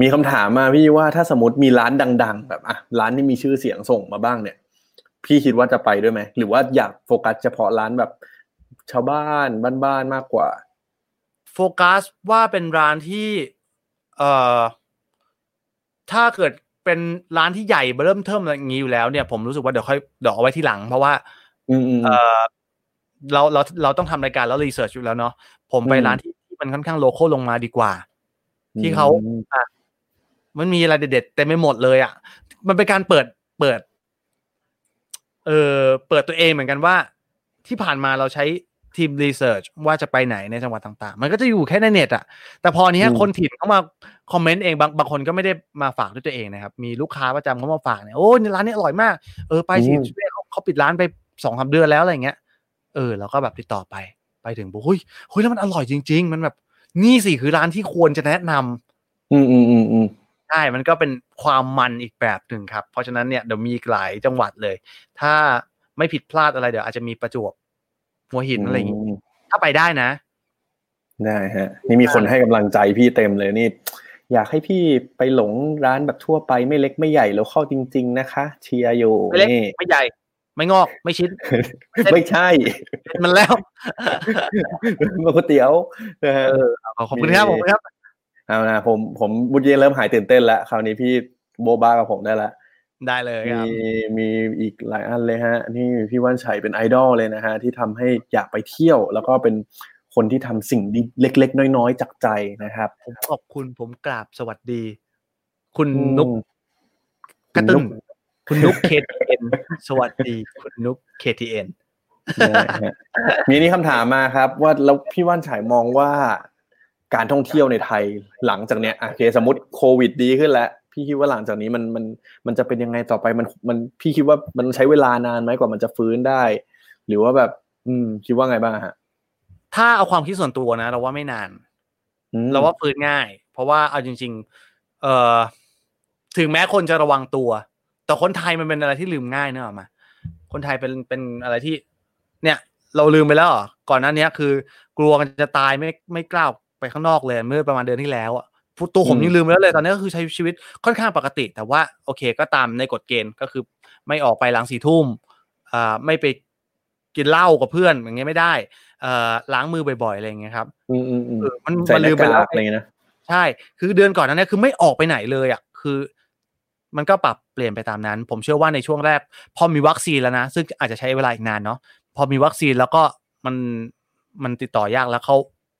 มีคำถามมาพี่ว่าถ้าสมมติมีร้านดัง ๆ แบบอะร้านที่มีชื่อเสียงส่งมาบ้างเนี่ย พี่คิดว่าจะไปด้วยไหมหรือว่าอยากโฟกัสเฉพาะร้านแบบ ชาวบ้านบ้านๆมากกว่า โฟกัสว่าเป็นร้านที่เอ่อถ้าเกิดเป็นร้านที่ใหญ่เริ่มเทิมอะไรอย่างนี้อยู่แล้วเนี่ยผมรู้สึกว่าเดี๋ยวค่อยเดี๋ยวเอาไว้ที่หลัง เพราะว่าอืมอืมเออ เราเราเราต้องทำรายการแล้ว research อยู่แล้วเนาะผมไปอืมร้านที่ที่มันค่อนข้าง local ลงมาดีกว่า ที่เขาอืมอะมันมีอะไรเด็ดๆเต็มไปหมดเลยอะ มันเป็นการเปิดเปิด เออเปิดตัวเองเหมือนกันว่า ที่ผ่านมาเราใช้ทีม research ว่าจะไปไหนในจังหวัดต่างๆ มันก็จะอยู่แค่ในเน็ตอะ แต่พอเนี้ยอืมคนถิ่นเขามาคอมเมนต์เองบางบางคนก็ไม่ได้มาฝากด้วยตัวเองนะครับ มีลูกค้าประจำเขามาฝากเนี่ยโอ้ยร้านนี้อร่อยมาก เออไปสิเขาเขาปิดร้านไปสองสามเดือนแล้วอะไรเงี้ย เออเราก็แบบติดต่อไปไปถึงบอกเฮ้ยเฮ้ยแล้วมันอร่อยจริง ๆ มันแบบนี่สิคือร้านที่ควรจะแนะนำอืมอืมอืมอืมใช่มันก็เป็นความมันอีกแบบหนึ่งครับ เพราะฉะนั้นเนี่ยเดี๋ยวมีอีกหลายจังหวัดเลย ถ้าไม่ผิดพลาดอะไรเดี๋ยวอาจจะมีประจวบหัวหินอะไรอย่างงี้มถ้าไปได้นะ ได้ฮะ นี่มีคนให้กำลังใจพี่เต็มเลยนี่ อยากให้พี่ไปหลงร้านแบบทั่วไปไม่เล็กไม่ใหญ่แล้วเข้าจริง ๆ นะคะ เชียร์อยู่ไม่เล็กนี่ไม่ใหญ่ ไม่งอกไม่ชิ้น ไม่ใช่เป็นมันแล้วมาก๋วยเตี๋ยวนะฮะเออขอบคุณครับขอบคุณครับเอานะผมผมบุญเยนเริ่มหายตื่นเต้นแล้วคราวนี้พี่โบะบ้ากับผมได้ละได้เลยคมีรับมีอีกหลายอันเลยฮะนี่พี่ว่านชัยเป็นไอดอลเลยนะฮะที่ทำให้อยากไปเที่ยว แล้วก็เป็นคนที่ทำสิ่งดีเล็ก ๆ น้อยๆจากใจนะครับผมขอบคุณผมกราบสวัสดี คุณนุกกระคุณตึ้นุงก คุณนุก KTN สวัสดี คุณนุก KTN ได้ฮะมีนี่คำถามมาครับ ว่าแล้วพี่ว่านฉายมองว่าการท่องเที่ยวในไทยหลังจากเนี้ยอะโอเคสมมติโควิดดีขึ้นแล้ว พี่คิดว่าหลังจากนี้มันมันมันจะเป็นยังไงต่อไปมันมันพี่คิดว่ามันใช้เวลานานไหมกว่ามันจะฟื้นได้ หรือว่าแบบ อืมคิดว่าไงบ้างฮะถ้าเอาความคิดส่วนตัวนะเราว่าไม่นานอืมเราว่าฟื้นง่าย เพราะว่าเอาจริง ๆ เอ่อถึงแม้คนจะระวังตัว แต่คนไทยมันเป็นอะไรที่ลืมง่ายเนอะมา คนไทยเป็นเป็นอะไรที่ เนี่ย เราลืมไปแล้วเหรอก่อนหน้านี้คือกลัวกันจะตายไม่ไม่กล้าออกไปข้างนอกเลยเมื่อประมาณเดือนที่แล้วอะตัวผมยังลืมไปแล้วเลยตอนนี้ก็คือใช้ชีวิตค่อนข้างปกติ แต่ว่าโอเคก็ตามในกฎเกณฑ์ก็คือ ไม่ออกไปหลังสี่ทุ่มอ่าไม่ไปกินเหล้ากับเพื่อนอย่างเงี้ยไม่ได้เอ่อล้างมือบ่อยๆอะไรอย่างเงี้ยครับ อืมอืมอืมเออมันใส่มันหลืน้ามไปแล้วกากอะไรเงี้ยนะใช่ คือเดือนก่อนนั้นเนี่ยคือไม่ออกไปไหนเลยอะคือ มันก็ปรับเปลี่ยนไปตามนั้น ผมเชื่อว่าในช่วงแรก พอมีวัคซีนแล้วนะ ซึ่งอาจจะใช้เวลาอีกนานเนาะพอมีวัคซีนแล้วก็มันมันติดต่อยากแล้วเขา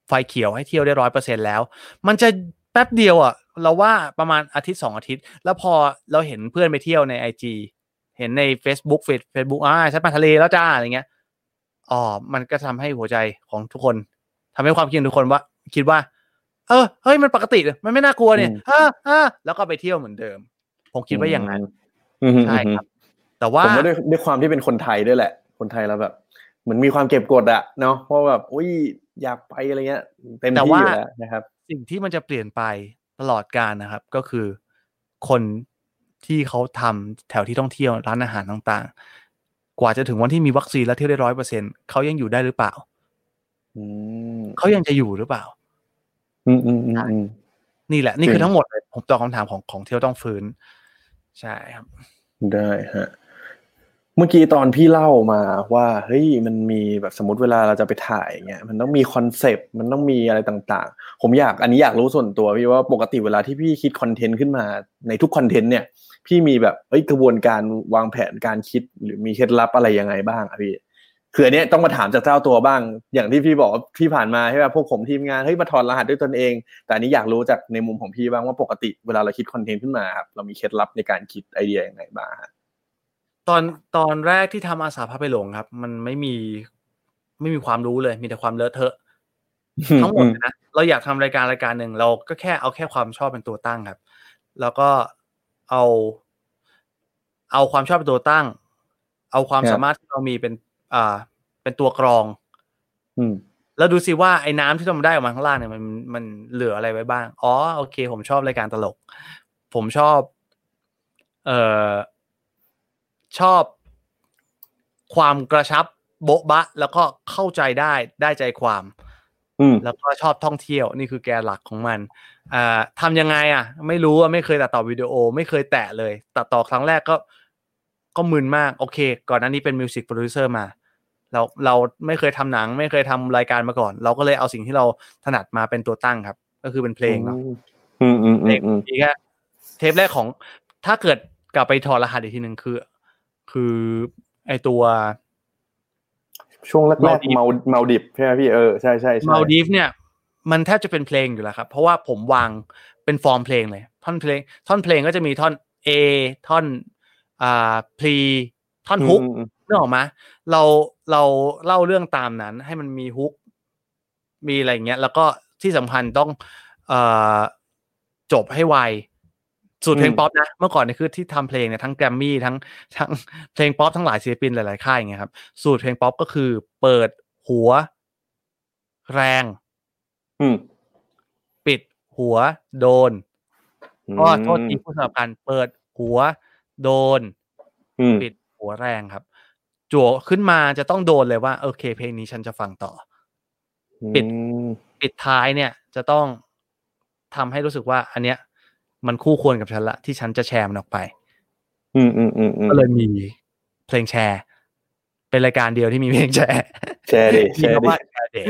ไฟเขียวให้เที่ยวได้ร้อยเปอร์เซ็นแล้ว มันจะแป๊บเดียวอะ เราว่าประมาณอาทิตย์สองอาทิตย์ แล้วพอเราเห็นเพื่อนไปเที่ยวในไอจเห็นใน Facebook เฟซเฟซบุ๊กอ่าฉันไปทะเลแล้วจ้าอะไรเงี้ยอ๋อมันก็ทำให้หัวใจของทุกคนทำให้ความคิดของทุกคนว่า คิดว่า เออเฮ้ยมันปกติเลยมันไม่น่ากลัวเนี่ยเออเออแล้วก็ไปเที่ยวเหมือนเดิม ผมคิดว่าอย่างนั้นอืมอืมใช่ครับ แต่ว่าผมว่าด้วยด้วยความที่เป็นคนไทยด้วยแหละ คนไทยแล้วแบบเหมือนมีความเก็บกดอะเนาะเพราะแบบอุ้ยอยากไปอะไรเงี้ยเต็มแต่ที่ว่าอยู่แล้วนะครับ สิ่งที่มันจะเปลี่ยนไปตลอดการนะครับ ก็คือคนที่เขาทำแถวที่ท่องเที่ยวร้านอาหารต่างๆ กว่าจะถึงวันที่มีวัคซีนแล้วเที่ยวได้ร้อยเปอร์เซ็นเขายังอยู่ได้หรือเปล่าอืมเขายังจะอยู่หรือเปล่า อืมอืมอืมอืมนี่แหละ นี่จริงคือทั้งหมดเลยผมตอบคำถามของของเที่ยวต้องฟื้น ใช่ครับ ได้ฮะเมื่อกี้ตอนพี่เล่ามาว่าเฮ้ยมันมีแบบสมมติเวลาเราจะไปถ่ายเงี้ยมันต้องมีคอนเซปต์มันต้องมีอะไรต่างๆ ผมอยากอันนี้อยากรู้ส่วนตัวพี่ว่าปกติเวลาที่พี่คิดคอนเทนต์ขึ้นมาในทุกคอนเทนต์เนี่ย พี่มีแบบเอ้ยกระบวนการวางแผนการคิดหรือมีเคล็ดลับอะไรยังไงบ้างอะพี่ คืออันเนี้ยต้องมาถามจากเจ้าตัวบ้าง อย่างที่พี่บอกว่าที่ผ่านมาใช่ป่ะพวกผมทีมงานเฮ้ยมาถอดรหัสด้วยตนเอง แต่อันนี้อยากรู้จากในมุมของพี่บ้างว่าปกติเวลาเราคิดคอนเทนต์ขึ้นมาครับเรามีเคล็ดลับในการคิดไอเดียยังไงบ้างฮะตอนตอนแรกที่ทำอาสาพาไปหลงครับ มันไม่มีไม่มีความรู้เลย มีแต่ความเลอะเทอะทั้งหมดเลยนะเราอยากทำรายการรายการหนึ่งเราก็แค่เอาแค่ความชอบเป็นตัวตั้งครับ แล้วก็เอา เอาความชอบเป็นตัวตั้ง เอาความครับสามารถที่เรามีเป็น อ่า เป็นตัวกรอง อืม แล้วดูสิว่าไอ้น้ำที่เราได้ออกมาข้างล่างเนี่ยมันมันเหลืออะไรไว้บ้าง อ๋อโอเค ผมชอบรายการตลก ผมชอบ เอ่อชอบความกระชับโบ๊ะบ๊ะ แล้วก็เข้าใจได้ได้ใจความอืมแล้วก็ชอบท่องเที่ยวนี่คือแกนหลักของมันอ่าทำยังไงอะ ไม่รู้อะไม่เคยตัดต่อวิดีโอ ไม่เคยแตะเลย ตัดต่อครั้งแรกก็ ก็มึนมากโอเค ก่อนหน้านี้เป็น music producer มาเราเราไม่เคยทำหนัง ไม่เคยทำรายการมาก่อน เราก็เลยเอาสิ่งที่เราถนัดมาเป็นตัวตั้งครับ ก็คือเป็นเพลงเนาะอืมอืมเพอืลมงอืมนี้แค่เทปแรกของ ถ้าเกิดกลับไปถอดรหัสอีกทีหนึ่งคือ คือไอตัวช่วงแรกมาๆดิฟเมาเมาดิบใช่ไหมพี่เออใช่ใช่ใช่มาดีฟเนี่ย มันแทบจะเป็นเพลงอยู่แล้วครับ เพราะว่าผมวางเป็นฟอร์มเพลงเลย ท่อนเพลง ท่อนเพลงก็จะมีท่อน A ท่อน อ่าพลีท่อนฮุกอืมอืมนึกออกไหมเราเราเล่าเรื่องตามนั้น ให้มันมี hook มีอะไรอย่างเงี้ย แล้วก็ที่สำคัญต้องเอ่อจบให้ไวสูตรเพลงป๊อปนะเมื่อก่อนเนี่ยคือที่ทำเพลงเนี่ยทั้งแกรมมี่ทั้งทั้งเพลงป๊อปทั้งหลายศิลปินหลายๆค่ายอย่างเงี้ยครับ สูตรเพลงป๊อปก็คือ เปิดหัว แรง อืมปิดหัวโดนก็โทษทีพูดสลับกันเปิดหัว โดนอืมปิดหัวแรงครับ จั่วขึ้นมาจะต้องโดนเลยว่า โอเค เพลงนี้ฉันจะฟังต่อ ปิดอืมปิดท้ายเนี่ย จะต้องทำให้รู้สึกว่า อันเนี้ย มันคู่ควรกับฉันละที่ฉันจะแชร์มันออกไป อืมอืมอืมอืมก็เลยมีเพลงแชร์ เป็นรายการเดียวที่มีเพลงแชร์แชร์ดิมีแชร์คำดิว่าแชร์เดย์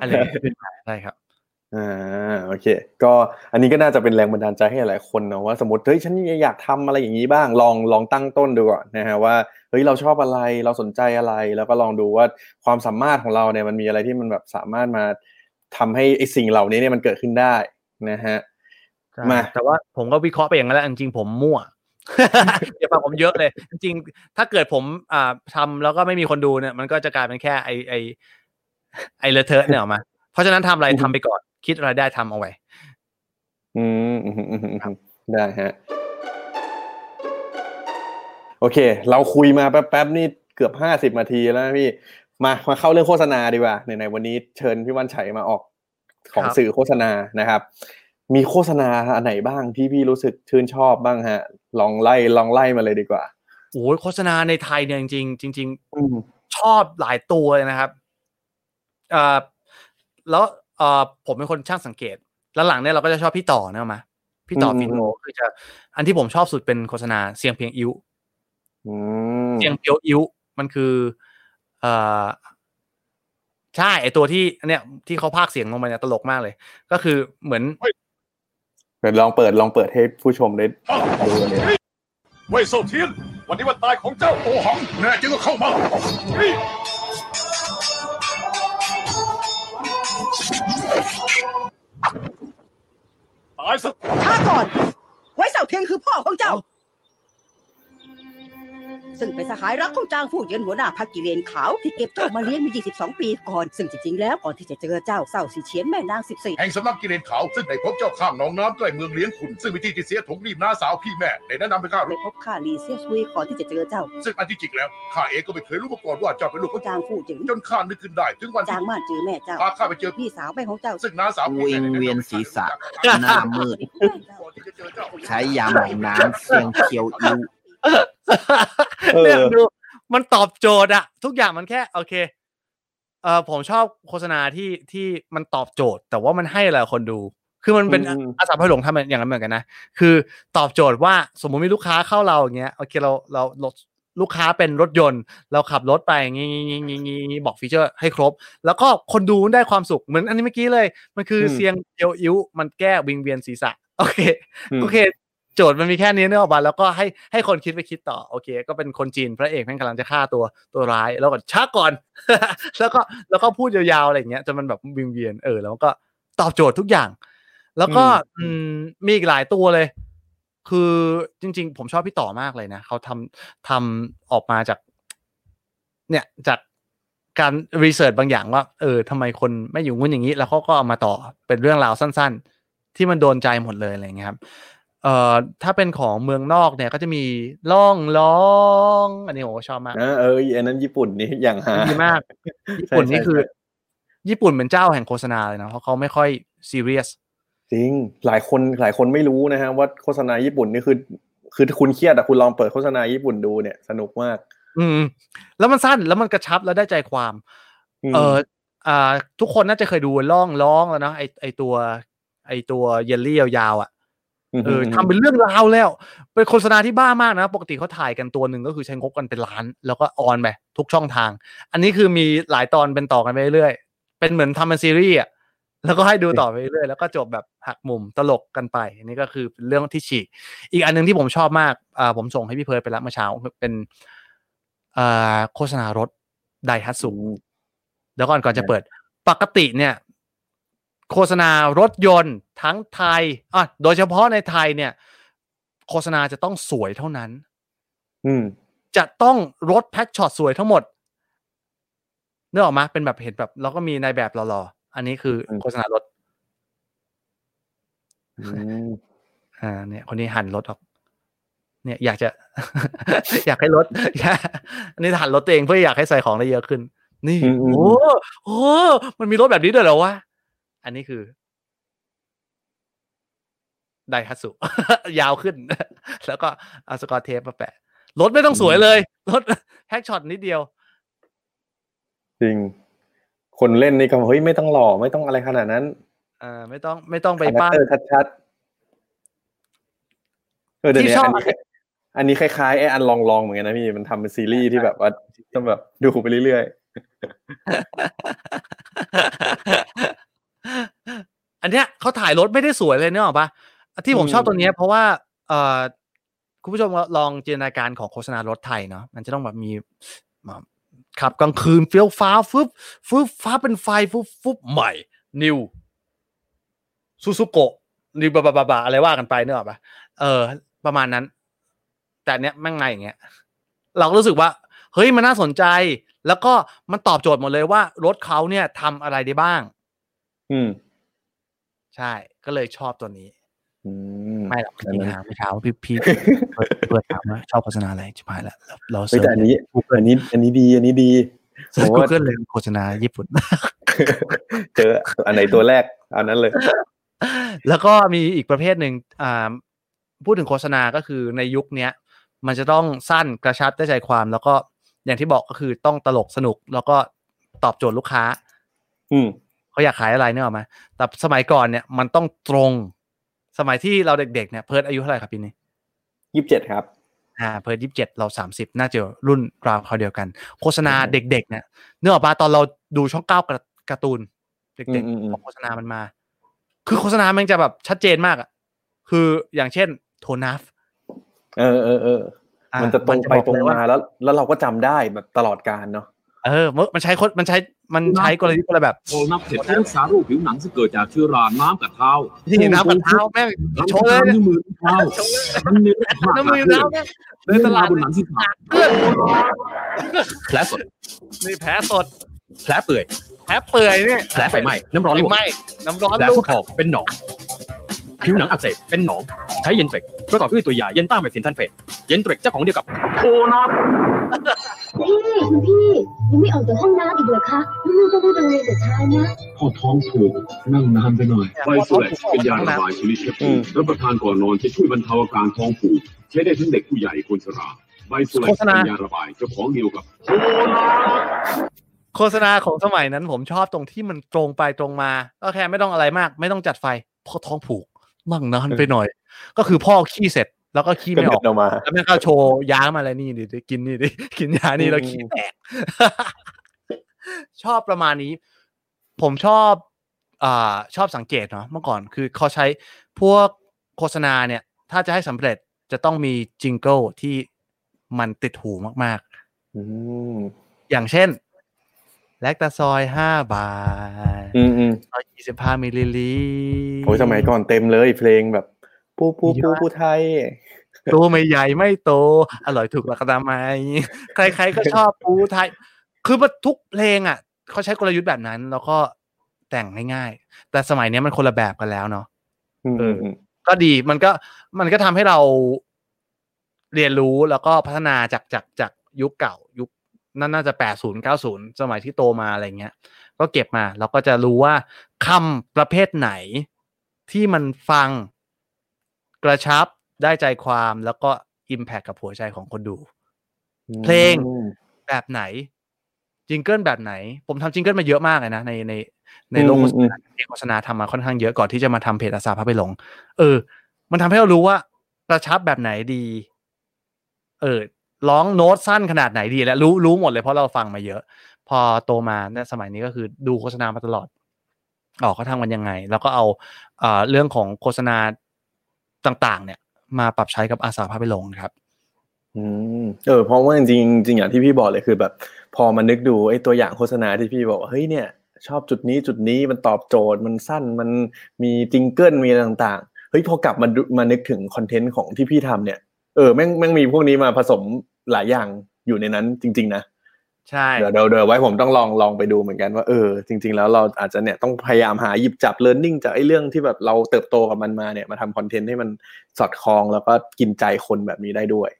อะไรอย่างเงี้ยขึ้นมาใช่ครับ อ่าโอเค ก็อันนี้ก็น่าจะเป็นแรงบันดาลใจให้หลายคนเนาะว่าสมมติเฮ้ยฉันอยากทำอะไรอย่างนี้บ้างลองลองตั้งต้นดูก่อนนะฮะว่าเฮ้ยเราชอบอะไรเราสนใจอะไร แล้วก็ลองดูว่าความสามารถของเราเนี่ยมันมีอะไรที่มันแบบสามารถมาทำให้ไอ้สิ่งเหล่านี้เนี่ยมันเกิดขึ้นได้นะฮะใช่มาแต่ว่าผมก็วิเคราะห์ไปอย่างนั้นแหล้วจริงๆผมมั่วอย่าฟังผมเยอะเลย จริงๆถ้าเกิดผมอ่าทำแล้วก็ไม่มีคนดูเนี่ย มันก็จะกลายเป็นแค่ไอไอไอเลเทอะเนี่ยออกมา เพราะฉะนั้นทำอะไรทำไปก่อน คิดอะไรได้ทำเอาไว้ อืมอืมอืมอืมอืมได้ฮะโอเค เราคุยมาแป๊บๆนี่เกือบห้าสิบนาทีแล้วนะพี่มามาเข้าเรื่องโฆษณาดีกว่าในในๆวันนี้เชิญพี่วันชัยมาออกของครับสื่อโฆษณานะครับ มีโฆษณาอันไหนบ้างที่พี่รู้สึกชื่นชอบบ้างฮะ ลองไล่ลองไล่มาเลยดีกว่าโอ้ยโฆษณาในไทยเนี่ยจริงๆจริงอืมๆชอบหลายตัวเลยนะครับเอ่อแล้ว เอ่อผมเป็นคนช่างสังเกต แล้วหลังเนี่ยเราก็จะชอบพี่ต่อเนกอะมาพี่ต่ออืมฟินโลคือจะ อันที่ผมชอบสุดเป็นโฆษณาเสียงเพียงอิ้วอืมเสียงเพียวอิ้วมันคือเอ่อใช่ไอตัวที่อันเนี้ยที่เขาพากย์เสียงลงไปเนี่ยตลกมากเลย ก็คือเหมือนเปิดลองเปิดลองเปิดให้ผู้ชมได้ดูเลยเว่ยเซาเทียนวันนี้วันตายของเจ้าโอหังแน่จริงก็เข้ามา ช้ ซึ่งเป็นสหายรักของจางฟู่เหยินหัวหน้าพักกิเลนขาวที่เก็บเจ้ามาเลี้ยงมา22 ปีก่อน ซึ่งจริงๆแล้วก่อนที่จะเจอเจ้าเศร้าสีเฉียนแม่นาง 14 แห่งสำนักกิเลนขาวซึ่งได้พบเจ้าข้างหนองน้ำใกล้เมืองเลี้ยงขุนซึ่งวิธีที่เสียถงรีบน้าสาวพี่แม่ได้แนะนำให้ข้าไม่รู้พบข้าลีเซียสวีก่อนที่จะเจอเจ้า ซึ่งอันที่จริงแล้วข้าเองก็ไม่เคยรู้มาก่อนว่าเจ้าเป็นลูกของจางฟู่เหยินจนข้านึกขึ้นได้ถึงวันจาที่งม่านจือแม่เจ้าพาข้าไปเจอพี่สาวแม่ของเจ้า ซึ่งน้าสาวพี่แม่ได้แะำให้ข้าวิงเวียนศีรษะรู้จักหน้ามืดก่อนที่จะเจอเจ้าใช้ยาหม่องน้ำเสียงเคียวอิ้ว เออเนี่ยดูมันตอบโจทย์อะทุกอย่างมันแค่โอเคเออผมชอบโฆษณาที่ที่มันตอบโจทย์ แต่ว่ามันให้อะไรกับคนดู คือมันเป็นอืมอาสาพาหลงทำอย่างนั้นเหมือนกันนะคือตอบโจทย์ว่าสมมติมีลูกค้าเข้าเราอย่างเงี้ยโอเคเราเราเราลูกค้าเป็นรถยนต์ เราขับรถไปงี้งี้งี้งี้งี้บอกฟีเจอร์ให้ครบ แล้วก็คนดูได้ความสุขเหมือนอันนี้เมื่อกี้เลย มันคืออมเสียงเอียวอิ้วมันแก้วิงเวียนศีรษะโอเคอืมโอเค โจทย์มันมีแค่นี้เนกออกมาแล้วก็ให้ให้คนคิดไปคิดต่อโอเค ก็เป็นคนจีนพระเอกแม่งกำลังจะฆ่าตัวตัวร้ายแล้วก็ช้าก่อน แล้วก็แล้วก็พูดยาวๆอะไรอย่างเงี้ยจนมันแบบวิงเวียนเออแล้วก็ตอบโจทย์ทุกอย่าง แล้วก็อืมอืมมีอีกหลายตัวเลย คือจริง ๆ ผมชอบพี่ต่อมากเลยนะเขาทำทำออกมาจาก เนี่ยจากการรีเสิร์ชบางอย่างว่า เออทำไมคนไม่อยู่งุ้นอย่างนี้ แล้วเขาก็เอามาต่อเป็นเรื่องราวสั้น ๆ ที่มันโดนใจหมดเลยอะไรอย่างเงี้ยครับ เอ่อถ้าเป็นของเมืองนอกเนี่ยก็จะมีล่องร้อง อันนี้ผมก็ชอบมากนะเอออันนั้นญี่ปุ่นนี่อย่างหาดีมาก ญี่ปุ่นใช่นี่คือใช่ญี่ปุ่นเป็นเจ้าแห่งโฆษณาเลยนะเพราะเขาไม่ค่อยซีเรียสจริงหลายคนหลายคนไม่รู้นะฮะว่าโฆษณาญี่ปุ่นนี่คือ คือคุณเครียดอะคุณลองเปิดโฆษณาญี่ปุ่นดูเนี่ยสนุกมาก อืม แล้วมันสั้นแล้วมันกระชับแล้วได้ใจความมเอออ่า ทุกคนน่าจะเคยดูล่องร้องแล้วเนาะไอไอตัว ไอตัวเยลลี่ยาวๆอะ เออทำเป็นเรื่องราวแล้ว เป็นโฆษณาที่บ้ามากนะ ปกติเขาถ่ายกันตัวหนึ่งก็คือใช้งบกันเป็นล้าน แล้วก็ออนไปทุกช่องทาง อันนี้คือมีหลายตอนเป็นต่อกันไปเรื่อยๆเป็นเหมือนทำเป็นซีรีส์อะแล้วก็ให้ดูต่อไปเรื่อยๆแล้วก็จบแบบหักมุมตลกกันไปอันนี้ก็คือเป็นเรื่องที่ฉีกอีกอันหนึงที่ผมชอบมากอ่าผมส่งให้พี่เพิร์ดไปแล้วเมื่อเช้าเป็นอ่าโฆษณารถไดฮัตสุเดี๋ยวก่อนก่อนจะเปิด ปกติเนี่ย โฆษณารถยนต์ทั้งไทยอะโดยเฉพาะในไทยเนี่ย โฆษณาจะต้องสวยเท่านั้น อืมจะต้องรถแพ็กช็อตสวยทั้งหมดเนื้อออกมาเป็นแบบเห็นแบบแล้วก็มีในแบบหล่อๆอันนี้คืออมโฆษณารถอืมอ่า เนี่ย คนนี้หันรถออก เนี่ยอยากจะ อยากให้รถอันนี้หันรถตัวเองเพื่ออยากให้ใส่ของได้เยอะขึ้น นี่อืมอืมโอ้โหมันมีรถแบบนี้ด้วยเหรอวะ อันนี้คือไดฮัตสุ ยาวขึ้น แล้วก็เอาสกอตเทปมาแปะ รถไม่ต้องสวยเลย รถแฮกช็อตนิดเดียว จริง คนเล่นนี่ก็เฮ้ยไม่ต้องหล่อไม่ต้องอะไรขนาดนั้น อ่า ไม่ต้องไม่ต้องไปคาแรคปั้นเตอร์ชัดๆเออเดี๋ยวที่นี้ชอบอันนี้อันนี้คล้ายๆไอ้อันลองลองๆเหมือนกันนะพี่มันทำเป็นซีรีส์ที่แบบว่าต้องแบบดูไปเรื่อย อันเนี้ยเขาถ่ายรถไม่ได้สวยเลยเนี่ยหรอกปะที่ผมชอบตัวเนี้ยเพราะว่า เอ่อคุณผู้ชมลองจินตนาการของโฆษณารถไทยเนาะมันจะต้องแบบมีแบบขับกลางคืนเฟี้ยวฟ้าฟึบฟึบฟ้าเป็นไฟฟึบฟึบใหม่ นิวซูซูโกะนิวบาบาบาอะไรว่ากันไปเนกอะปะเออ ประมาณนั้น แต่อันเนี้ยแม่งมาอย่างเงี้ย เราก็รู้สึกว่า เฮ้ยมันน่าสนใจ แล้วก็มันตอบโจทย์หมดเลยว่ารถเขาเนี่ยทำอะไรได้บ้าง อืม ใช่ ก็เลยชอบตัวนี้อืมไม่หรอกจนั่นริงน่ะๆนะไม่ถามว่าพี่พี่เปิดเปิดถามว่าชอบโฆษณาอะไรชิบหายแล้วเราเราเฮ้ย search แต่อันนี้อันนี้ อันนี้ดี อันนี้ดี search ผมกูว่าเกิลเลยโฆษณาญี่ปุ่น เจออันไหนตัวแรกอันนั้นเลย แล้วก็มีอีกประเภทหนึ่งอ่าพูดถึงโฆษณาก็คือในยุคเนี้ยมันจะต้องสั้นกระชับได้ใจความ แล้วก็อย่างที่บอกก็คือต้องตลกสนุก แล้วก็ตอบโจทย์ลูกค้า อืม เขาอยากขายอะไรเนี่ยหรอกไหมแต่สมัยก่อนเนี่ยมันต้องตรง สมัยที่เราเด็กๆเนี่ยเพิร์ดอายุเท่าไหร่ครับปีนี้ยี่สิบเจ็ดครับอ่าเพิร์ดยี่สิบเจ็ดเราสามสิบน่าจะรุ่นราวเขาวเดียวกัน โฆษณาอืมเด็กๆเนี่ยเนื่องออกมาตอนเราดูช่องเก้าการ์ตูนเด็กอืมอืมอืมๆพอโฆษณามันมา คือโฆษณามันจะแบบชัดเจนมากอะคืออย่างเช่นโทนัฟเออเออเออมันจะตรงไปตรงมาแล้ว แล้วเราก็จำได้แบบตลอดการเนาะ เออมันมันใช้คนมันใช้มันใช้กลยุทธ์คนละแบบพอนับเสร็จรักษาโรคผิวหนังซึ่งเกิดจากเชื้อราน้ำกัดเท้านี่น้ำกับเท้าแม่งหลังโชจากว์เลยน้ำนิ้วมือเท้ามันเนื้อมากน้ำมือเท้าแม่งเดินตลาดบนหนังศีรษะเพื่อนแผลสดนี่แผลสดแผลเปื่อยแผลเปื่อยเนี่ยแผลไฟไหม้น้ำร้อนลวกไหม้น้ำร้อนแผลลูผู้กพองเป็นหนอง ผิวหนังอักเสบเป็นหนอง ใช้เย็นเฟกประกอบด้วยตัวยาเย็นต้าเมทินทันเฟสเย็นเตรกเจ้าของเดียวกับโทนัสพี่คุณพี่ยังไม่ออกจากห้องน้ำอีกเหรอคะลูกก็พูดอะไรแต่เช้านะพอท้องผูกนั่งนานไปหน่อยไวโซเลตเป็นยาระบายชนิดเฉอืพาะมรับประทานก่อนนอนจะช่วยบรรเทาอาการท้องผูกใช้ได้ทั้งเด็กผู้ใหญ่คนชราไวโซเลตโฆษณาเป็นยาระบายเจ้าของเดียวกับโทนัสโฆษณาของสมัยนั้นผมชอบตรงที่มันตรงไปตรงมา ก็แค่ไม่ต้องอะไรมาก ไม่ต้องจัดไฟพอท้องผูก นั่งนานไปหน่อย ก็คือพ่อขี้เสร็จแล้วก็ขี้ก็ไม่อเด็อกดออกมาแล้วแม่งก็โชว์ยามาอะไรนี่ดิดิกินนี่ดิกินยานี่แล้วอืมขี้แตกชอบประมาณนี้ ผมชอบอ่าชอบสังเกตเนาะเมื่อก่อนคือเขาใช้พวกโฆษณาเนี่ย ถ้าจะให้สำเร็จจะต้องมีjingle ที่มันติดหูมากอืมๆอย่างเช่นแลคตาซอยห้าบาทอืมอืมร้อ ยยี่สิบห้ามิลลิลิตรโอ้ยสมัยก่อนเต็มเลยเพลงแบบ ปูปูปูปูไทยตัวไม่ใหญ่ไม่โต อร่อยถูกหลักอนามัยใครๆก็ชอบปูไทย คือมันทุกเพลงอะเขาใช้กลยุทธ์แบบนั้น แล้วก็แต่งง่ายๆ แต่สมัยเนี้ยมันคนละแบบกันแล้วเนาะอืมเออือมอืมก็ดีมันก็มันก็ทำให้เราเรียนรู้แล้วก็พัฒนาจากจากจากยุคเก่ายุคนั่นน่าจะแปดศูนย์เก้าศูนย์สมัยที่โตมาอะไรเงี้ย ก็เก็บมาแล้วก็จะรู้ว่าคำประเภทไหนที่มันฟังกระชับได้ใจความแล้วก็อิมแพคกับหัวใจของคนดู เพลงแบบไหนจิงเกิลแบบไหน ผมทำจิงเกิลมาเยอะมากเลยนะในในในโลกโฆษณาโฆษณาทำมาค่อนข้างเยอะก่อนที่จะมาทำเพจอาสาพาไปหลง เออ มันทำให้เรารู้ว่ากระชับแบบไหนดี เออร้องโน้ตสั้นขนาดไหนดี แล้วรู้รู้หมดเลยเพราะเราฟังมาเยอะ พอโตมาในสมัยนี้ก็คือดูโฆษณามาตลอดออกเขาทำกันยังไง แล้วก็เอาเอ่อเรื่องของโฆษณาต่างๆ เนี่ย มาปรับใช้กับอาสาพาไปลงครับอืมเออเพราะว่าจริงๆจริงอย่างที่พี่บอกเลยคือแบบ พอมานึกดูไอ้ตัวอย่างโฆษณาที่พี่บอกเฮ้ยเนี่ย ชอบจุดนี้จุดนี้มันตอบโจทย์มันสั้นมันมี jingle มีอะไรต่างๆเฮ้ยพอกลับมามานึกถึง content ของที่พี่ทำเนี่ยเออแม่งแม่งมีพวกนี้มาผสมหลายอย่างอยู่ในนั้นจริง ๆ นะ ใช่เดี๋ยวเดี๋ยวเดี๋ยวไว้ผมต้องลองลองไปดูเหมือนกันว่าเออจริง ๆ แล้วเราอาจจะเนี่ยต้องพยายามหาหยิบจับ learning จากไอ้เรื่องที่แบบเราเติบโตกับมันมาเนี่ยมาทำ content ให้มันสอดคล้องแล้วก็กินใจคนแบบนี้ได้ด้วย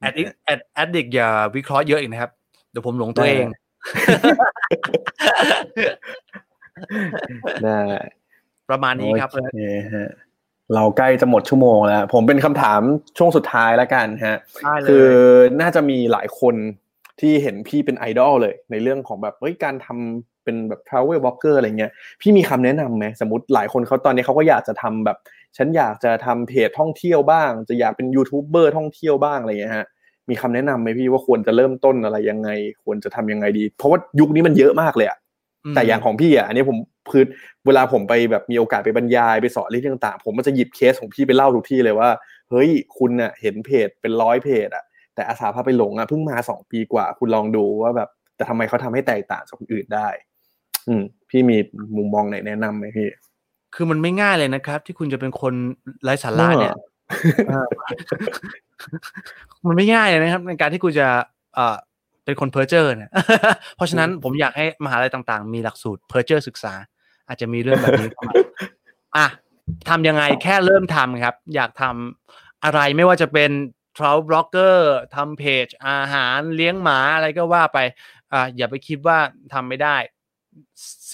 แอดดิกแอดแอดดิกอย่าวิเคราะห์เยอะอีกนะครับ เดี๋ยวผมหลงตัวเองได้ประมาณนี้ครับโอเคฮะเราใกล้จะหมดชั่วโมงแล้ว ผมเป็นคำถามช่วงสุดท้ายแล้วกันฮะได้เลยคือน่าจะมีหลายคน ที่เห็นพี่เป็นไอดอลเลยในเรื่องของแบบเฮ้ยการทำเป็นแบบ travel blogger อะไรเงี้ยพี่มีคำแนะนำไหมสมมติหลายคนเขาตอนนี้เขาก็อยากจะทำแบบ ฉันอยากจะทำเพจท่องเที่ยวบ้าง จะอยากเป็นยูทูบเบอร์ท่องเที่ยวบ้างอะไรเงี้ยฮะมีคำแนะนำไหมพี่ว่าควรจะเริ่มต้นอะไรยังไง ควรจะทำยังไงดี เพราะว่ายุคนี้มันเยอะมากเลยอะแต่อย่างของพี่อะอันนี้ผมคือเวลาผมไปแบบมีโอกาสไปบรรยายไปสอนเรื่องต่างๆ ผมมันจะหยิบเคสของพี่ไปเล่าทุกที่เลยว่า เฮ้ยคุณน่ะเห็นเพจเป็นร้อยเพจอะ แต่อาสาพาไปหลงอะเพิ่งมาสองปีกว่า คุณลองดูว่าแบบ แต่ทำไมเขาทำให้แตกต่างจากคนอื่นได้ อืม พี่มีมุมมองไหนแนะนำไหมพี่ คือมันไม่ง่ายเลยนะครับ ที่คุณจะเป็นคนไร้สาระเนี่ยเออมันไม่ง่ายเลยนะครับ ในการที่กูจะเอ่อเป็นคนเพอร์เจอร์เนี่ย เพราะฉะนั้นผมอยากให้มหาลัยต่างๆ มีหลักสูตรเพอร์เจอร์ศึกษา อาจจะมีเรื่องแบบนี้เข้ามาอะทำยังไงแค่เริ่มทำครับ อยากทำอะไรไม่ว่าจะเป็น travel blogger ทำเพจอาหารเลี้ยงหมาอะไรก็ว่าไปอ่าอย่าไปคิดว่าทำไม่ได้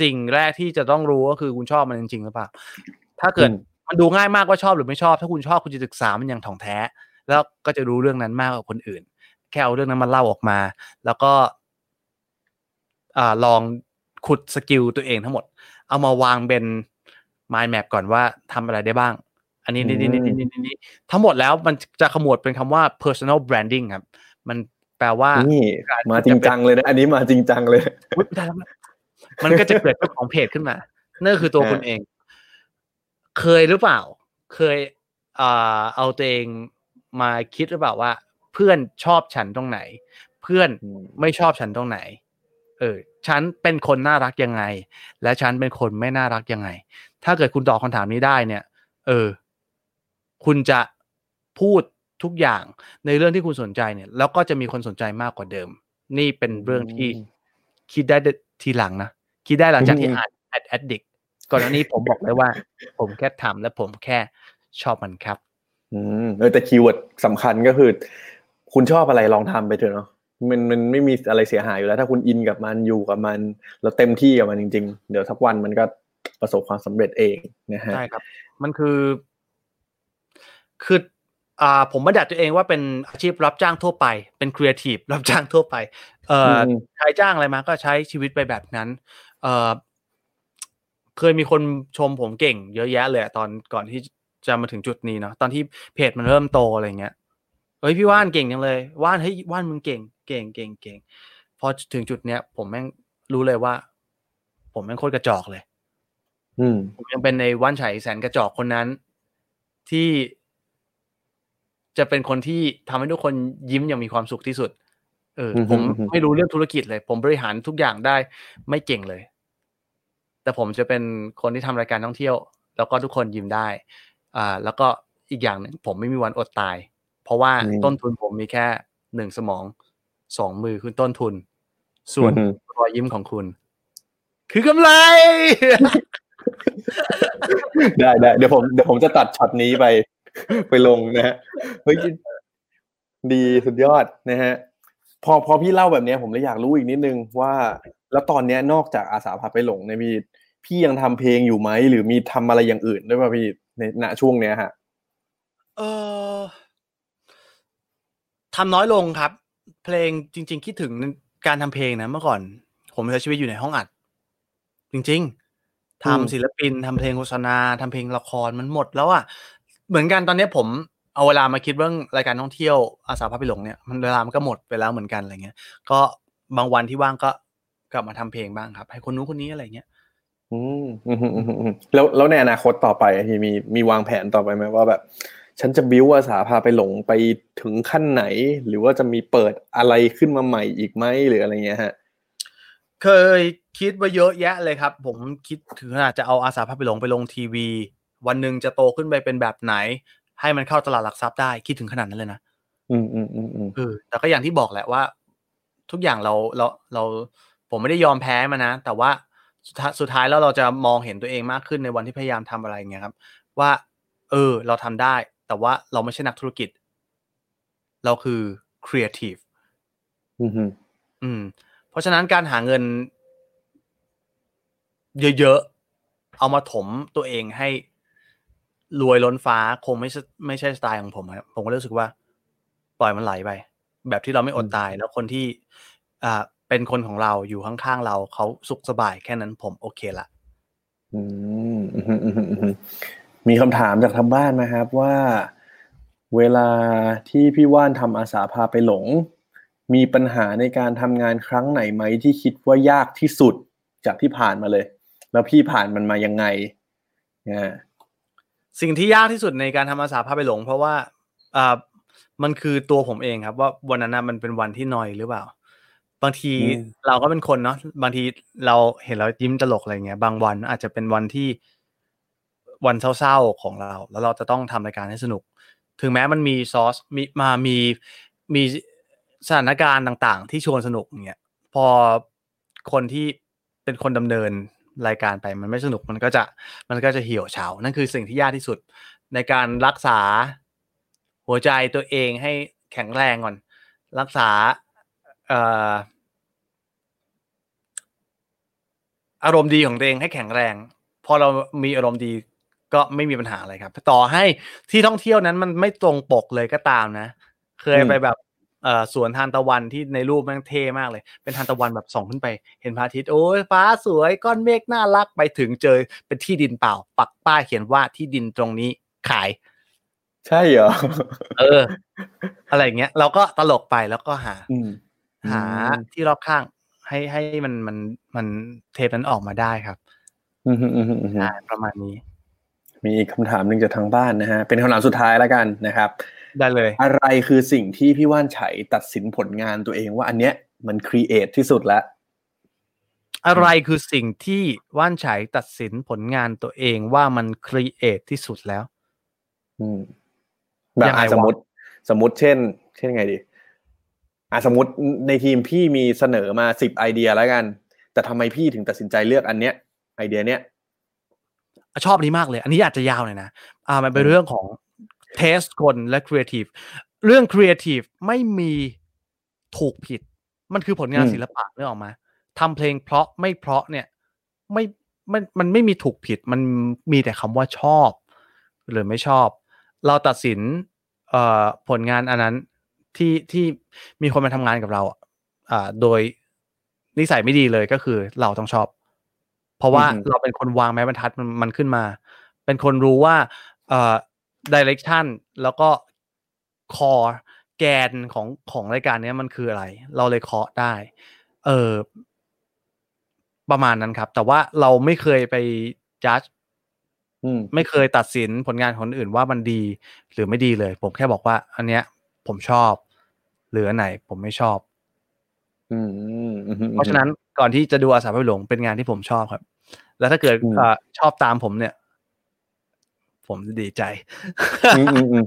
สิ่งแรกที่จะต้องรู้ก็คือคุณชอบมันจริงๆหรือเปล่า ถ้าเกิดอืมมันดูง่ายมากว่าชอบหรือไม่ชอบ ถ้าคุณชอบคุณจะศึกษามันอย่างถ่องแท้ แล้วก็จะรู้เรื่องนั้นมากกว่าคนอื่น แค่เอาเรื่องนั้นมาเล่าออกมา แล้วก็อ่าลองขุดสกิลตัวเองทั้งหมด เอามาวางเป็น mind map ก่อนว่าทำอะไรได้บ้าง อันนี้นี่นี่นี่นี่นี่นี่ทั้งหมดแล้วมันจะขมวดเป็นคำว่า personal branding ครับ มันแปลว่านี่มาจริงจังเลยนะ อันนี้มาจริงจังเลยอุ๊ยได้แล้วมันก็จะเกิดเจ้าของเพจขึ้นมานั่นคือตัวอ่าคุณเอง เคยหรือเปล่า เคยเอ่อเอาตัวเองมาคิดหรือเปล่าว่า เพื่อนชอบฉันตรงไหน เพื่อนอืมไม่ชอบฉันตรงไหน เออ ฉันเป็นคนน่ารักยังไง และฉันเป็นคนไม่น่ารักยังไง ถ้าเกิดคุณตอบคำถามนี้ได้เนี่ย เออ คุณจะพูดทุกอย่างในเรื่องที่คุณสนใจเนี่ย แล้วก็จะมีคนสนใจมากกว่าเดิม นี่เป็นเรื่องที่คิดได้ทีหลังนะ คิดได้หลังจากที่อ่าน Ad Addict ก่อนหน้านี้ผมบอกเลยว่า ผมแค่ทำและผมแค่ชอบมันครับ อืมเออแต่ keyword สำคัญก็คือ คุณชอบอะไรลองทำไปเถอะเนาะมันมันไม่มีอะไรเสียหายอยู่แล้ว ถ้าคุณอินกับมันอยู่กับมัน แล้วเต็มที่กับมันจริง ๆ เดี๋ยวสักวันมันก็ประสบความสำเร็จเองนะฮะใช่ครับ มันคือ คืออ่าผมบัญญัติตัวเองว่าเป็นอาชีพรับจ้างทั่วไป เป็นครีเอทีฟรับจ้างทั่วไป เอ่ออมใครจ้างอะไรมาก็ใช้ชีวิตไปแบบนั้น เอ่อเคยมีคนชมผมเก่ง เยอะแยะเลยอะตอนก่อนที่จะมาถึงจุดนี้เนาะตอนที่เพจมันเริ่มโตอะไรเงี้ยเฮ้ยพี่ว่านเก่งจังเลยว่านเฮ้ยว่านมึงเก่ง เก่งเก่งเก่งพอถึงจุดเนี้ย ผมแม่งรู้เลยว่า ผมแม่งโคตรกระจอกเลย อืมผมยังเป็นในว่านไฉแสนกระจอกคนนั้น ที่ จะเป็นคนที่ทำให้ทุกคนยิ้มอย่างมีความสุขที่สุด เอออือฮึผมอือฮึไม่รู้เรื่องธุรกิจเลย ผมบริหารทุกอย่างได้ไม่เก่งเลย แต่ผมจะเป็นคนที่ทำรายการท่องเที่ยว แล้วก็ทุกคนยิ้มได้ อ่า แล้วก็อีกอย่างหนึ่งผมไม่มีวันอดตาย เพราะว่าต้นทุนผมมีแค่หนึ่งสมองสองมือคือต้นทุน ส่วนอือฮึรอยยิ้มของคุณ คือกำไรได้ได้เดี๋ยวผมเดี๋ยวผมจะตัดช็อตนี้ไป ไปลงนะฮะเฮ้ยดีสุดยอดนะฮะพอพอพี่เล่าแบบเนี้ยผมเลยอยากรู้อีกนิดนึงว่า แล้วตอนเนี้ยนอกจากอาสาพาไปหลงเนี่ยพี่พี่ยังทำเพลงอยู่ไหมหรือมีทำอะไรอย่างอื่นด้วยป่ะพี่ในณช่วงเนี้ยฮะเออทำน้อยลงครับ เพลงจริง ๆ คิดถึงการทำเพลงนะเมื่อก่อน ผมใช้ชีวิตอยู่ในห้องอัด จริง ๆทำอืมศิลปินทำเพลงโฆษณาทำเพลงละครมันหมดแล้วอะ เหมือนกันตอนนี้ผมเอาเวลามาคิดเรื่องรายการท่องเที่ยวอาสาพาไปหลงเนี่ยมันเวลามันก็หมดไปแล้วเหมือนกันอะไรเงี้ย ก็บางวันที่ว่างก็กลับมาทำเพลงบ้างครับ ให้คนนู้นคนนี้อะไรเงี้ยอืมอืมอืมอืมอืมแล้วแล้วในอนาคตต่อไปอะพี่มีมีวางแผนต่อไปไหมว่าแบบ ฉันจะบิวอาสาพาไปหลงไปถึงขั้นไหน หรือว่าจะมีเปิดอะไรขึ้นมาใหม่อีกไหมหรืออะไรเงี้ยฮะเคยคิดไว้เยอะแยะเลยครับ ผมคิดถึงขนาดจะเอาอาสาพาไปหลงไปลงทีวี วันหนึ่งจะโตขึ้นไปเป็นแบบไหน ให้มันเข้าตลาดหลักทรัพย์ได้คิดถึงขนาดนั้นเลยนะอืมอืมอืมอืมเออแต่ก็อย่างที่บอกแหละว่า ทุกอย่างเราเราเราผมไม่ได้ยอมแพ้มานะ แต่ว่าสุดท้ายสุดท้ายแล้วเราจะมองเห็นตัวเองมากขึ้นในวันที่พยายามทำอะไรอย่างเงี้ยครับ ว่า เออ เราทำได้ แต่ว่าเราไม่ใช่นักธุรกิจ เราคือครีเอทีฟอืมอืมอืมเพราะฉะนั้นการหาเงิน เยอะๆเอามาถมตัวเองให้ รวยล้นฟ้าคงไม่ใช่ไม่ใช่สไตล์ของผมครับผมก็รู้สึกว่า ปล่อยมันไหลไป แบบที่เราไม่อดตาย แล้วคนที่อ่าเป็นคนของเราอยู่ข้างๆเราเขาสุขสบายแค่นั้นผมโอเคละอืมอืมอืมอืมอืมมีคำถามจากทางบ้านนะครับว่า เวลาที่พี่ว่านทำอาสาพาไปหลง มีปัญหาในการทำงานครั้งไหนไหมที่คิดว่ายากที่สุดจากที่ผ่านมาเลย แล้วพี่ผ่านมันมายังไงเนี่ย สิ่งที่ยากที่สุดในการทำอาสาพาไปหลง เพราะว่าอ่ามันคือตัวผมเองครับ ว่าวันนั้นนะมันเป็นวันที่นอยหรือเปล่า บางทีเราก็เป็นคนเนาะบางทีเราเห็นเรายิ้มตลกอะไรเงี้ย บางวันอาจจะเป็นวันที่วันเศร้าๆของเรา แล้วเราจะต้องทำรายการให้สนุก ถึงแม้มันมีซอสมีมามีมีสถานการณ์ต่าง ๆ ที่ชวนสนุกเนี่ยพอคนที่เป็นคนดำเนิน รายการไปมันไม่สนุกมันก็จะมันก็จะเหี่ยวเฉา นั่นคือสิ่งที่ยากที่สุดในการรักษาหัวใจตัวเองให้แข็งแรงก่อน รักษาอารมณ์ดีของตัวเองให้แข็งแรง พอเรามีอารมณ์ดีก็ไม่มีปัญหาอะไรครับ ต่อให้ที่ท่องเที่ยวนั้นมันไม่ตรงปกเลยก็ตามนะ เคยไปแบบ สวนทานตะวันที่ในรูปแม่งเท่มากเลย เป็นทานตะวันแบบส่องขึ้นไป เห็นพระอาทิตย์โอ้ยฟ้าสวยก้อนเมฆน่ารักไปถึงเจอเป็นที่ดินเปล่า ปักป้ายเขียนว่าที่ดินตรงนี้ขาย ใช่เหรอเออ อะไรอย่างเงี้ย เราก็ตลกไปแล้วก็หาอืมหาที่รอบข้าง ให้ให้มันมันมันเทปนั้นออกมาได้ครับอืมอืมอืมอืมใช่ประมาณนี้ มีอีกคำถามหนึ่งจากทางบ้านนะฮะเป็นคำถามสุดท้ายแล้วกันนะครับ ได้เลย อะไรคือสิ่งที่พี่ว่านไฉตัดสินผลงานตัวเองว่าอันเนี้ยมัน create ที่สุดแล้วอะไรคือสิ่งที่ว่านไฉตัดสินผลงานตัวเองว่ามัน create ที่สุดแล้ว อืมแบบยังไงอะวะสมมติสมมติเช่น เช่นไงดีอะสมมติในทีมพี่มีเสนอมาสิบไอเดียแล้วกัน แต่ทำไมพี่ถึงตัดสินใจเลือกอันเนี้ย ไอเดียเนี้ยชอบนี้มากเลย อันนี้อาจจะยาวหน่อยนะอ่ามันเป็นเรื่องของ taste คนและครีเอทีฟเรื่องครีเอทีฟไม่มีถูกผิด มันคือผลงานอืมศิลปะเรื่องออกมาทำเพลงเพราะไม่เพราะเนี่ยไม่มันมันไม่มีถูกผิดมันมีแต่คำว่าชอบ หรือไม่ชอบ เราตัดสินเอ่อผลงานอันนั้นที่ที่มีคนมาทำงานกับเราอะอ่าโดยนิสัยไม่ดีเลยก็คือเราต้องชอบ เพราะว่าอือฮึเราเป็นคนวางไม้บรรทัดมันมันขึ้นมา เป็นคนรู้ว่าเอ่อ ดิเรกชันแล้วก็คอแกนของของรายการเนี้ยมันคืออะไร เราเลยเคาะได้ เออประมาณนั้นครับ แต่ว่าเราไม่เคยไปจัดอืมไม่เคยตัดสินผลงานของคนอื่นว่ามันดี หรือไม่ดีเลย ผมแค่บอกว่า อันเนี้ย ผมชอบ หรืออันไหน ผมไม่ชอบอืมอืมอืมเพราะฉะนั้นก่อนที่จะดูอาสาพาไปหลงเป็นงานที่ผมชอบครับ แล้วถ้าเกิดอืมเอ่อชอบตามผมเนี่ย ผมจะดีใจอืมอืมอืม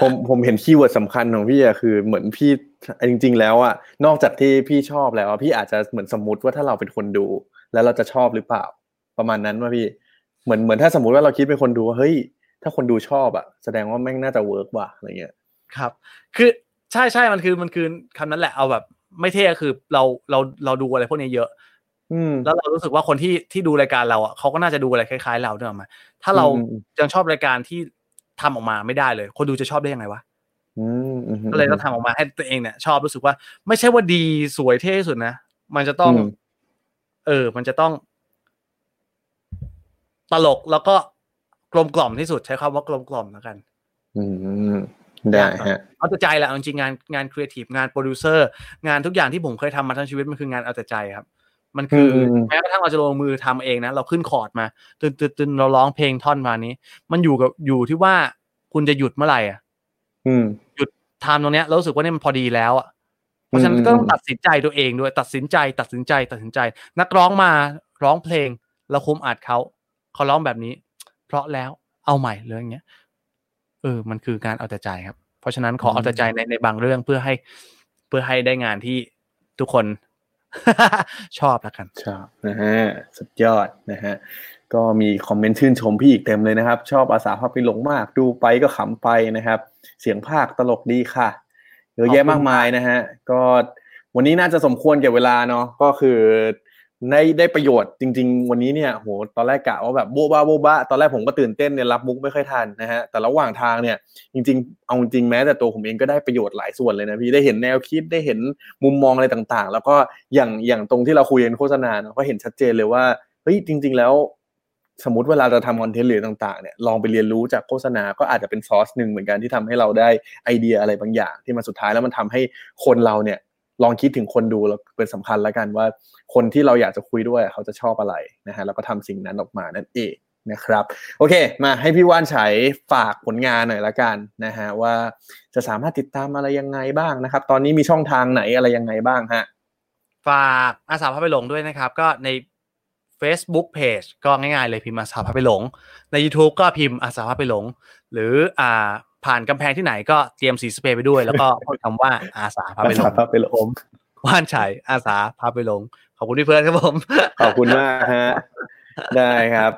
ผมผมเห็นคีย์เวิร์ดสำคัญของพี่อะคือเหมือนพี่จริง ๆ แล้วอะนอกจากที่พี่ชอบแล้วอะพี่อาจจะเหมือนสมมติว่าถ้าเราเป็นคนดู แล้วเราจะชอบหรือเปล่า ประมาณนั้นว่าพี่เหมือนเหมือนถ้าสมมติว่าเราคิดเป็นคนดูว่าเฮ้ย ถ้าคนดูชอบอะแสดงว่าแม่งน่าจะเวิร์กว่ะอะไรเงี้ยครับ คือใช่ใช่มันคือมันคือคำนั้นแหละเอาแบบ ไม่เท่ก็คือเราเราเราดูอะไรพวกนี้เยอะอืม แล้วเรารู้สึกว่าคนที่ที่ดูรายการเราอะเขาก็น่าจะดูอะไรคล้ายๆเราด้วยออกมา ถ้าเราอืมอืมยังชอบรายการที่ทำออกมาไม่ได้เลย คนดูจะชอบได้ยังไงวะอืมอืมก็เลยต้องทำออกมาให้ตัวเองเนี่ย ชอบรู้สึกว่า ไม่ใช่ว่าดีสวยเท่ที่สุดนะมันจะต้องอืมเออ มันจะต้อง ตลกแล้วก็กลมกล่อมที่สุดใช้คำว่ากลมกล่อมแล้วกัน อืมได้ฮะเอาแต่ใจแหละเอาจริงๆงานงานครีเอทีฟงานโปรดิวเซอร์งานทุกอย่างที่ผมเคยทำมาทั้งชีวิตมันคืองานเอาแต่ใจครับ มันคืออมแม้กระทั่งเราจะลงมือทำเองนะเราขึ้นคอร์ดมาตึนตึนตึนเราร้องเพลงท่อนมานี้ มันอยู่กับอยู่ที่ว่าคุณจะหยุดเมื่อไหร่อะอืมหยุดทำตรงเนี้ยเรารู้สึกว่าเนี่ยมันพอดีแล้วอะเพราะฉะนั้นอืมก็ต้องตัดสินใจตัวเองด้วย ตัดสินใจ ตัดสินใจ ตัดสินใจ นักร้องมาร้องเพลงเราคุมอัดเขาเขาร้องแบบนี้ เพราะแล้วเอาใหม่เรื่องเงี้ยเออ มันคือการเอาแต่ใจครับ เพราะฉะนั้นขอเอาแต่ใจในในบางเรื่องเพื่อให้ เพื่อให้ได้งานที่ทุกคน ชอบแล้วกัน ชอบนะฮะสุดยอดนะฮะก็มีคอมเมนต์ชื่นชมพี่อีกเต็มเลยนะครับ ชอบอาสาภาพไปหลงมากดูไปก็ขำไปนะครับ เสียงภาคตลกดีค่ะเยอะแยะมากมายนะฮะก็วันนี้น่าจะสมควรเก่เวลาเนาะก็คือ ได้ได้ประโยชน์จริง ๆ วันนี้เนี่ยโหตอนแรกกะว่าแบบโบ๊ะบ้าโบ๊ะบ้าตอนแรกผมก็ตื่นเต้นเนี่ยรับมุกไม่ค่อยทันนะฮะแต่ระหว่างทางเนี่ยจริง ๆ เอาจริงแม้แต่ตัวผมเองก็ได้ประโยชน์หลายส่วนเลยนะพี่ได้เห็นแนวคิดได้เห็นมุมมองอะไรต่างๆ แล้วก็อย่างอย่างตรงที่เราคุยกันโฆษณาเนาะก็เห็นชัดเจนเลยว่าเฮ้ยจริง ๆ แล้วสมมติเวลาเราทำคอนเทนต์หรือต่างๆเนี่ยลองไปเรียนรู้จากโฆษณาก็อาจจะเป็นซอสหนึ่งเหมือนกันที่ทำให้เราได้ไอเดียอะไรบางอย่าง ที่มันสุดท้ายแล้วมันทำให้คนเราเนี่ย ลองคิดถึงคนดูแล้วเป็นสำคัญแล้วกันว่า คนที่เราอยากจะคุยด้วยเขาจะชอบอะไรนะฮะแล้วก็ทำสิ่งนั้นออกมานั่นเองนะครับโอเค มาให้พี่ว่านฉายฝากผลงานหน่อยละกันนะฮะว่าจะสามารถติดตามอะไรยังไงบ้างนะครับ ตอนนี้มีช่องทางไหนอะไรยังไงบ้างฮะฝากอาสาพาไปหลงด้วยนะครับ ก็ใน Facebook Page ก็ง่ายๆเลยพิมพ์อาสาพาไปหลง ใน YouTube ก็พิมพ์อาสาพาไปหลง หรืออ่า ผ่านกำแพงที่ไหนก็เตรียมสีสเปรย์ไปด้วย แล้วก็พูดคำว่าอาสาพาไปลงพาไปลงว่านชัยอาสาพาไปลง ขอบคุณพี่เพื่อนครับผม ขอบคุณมากฮะ ได้ครับ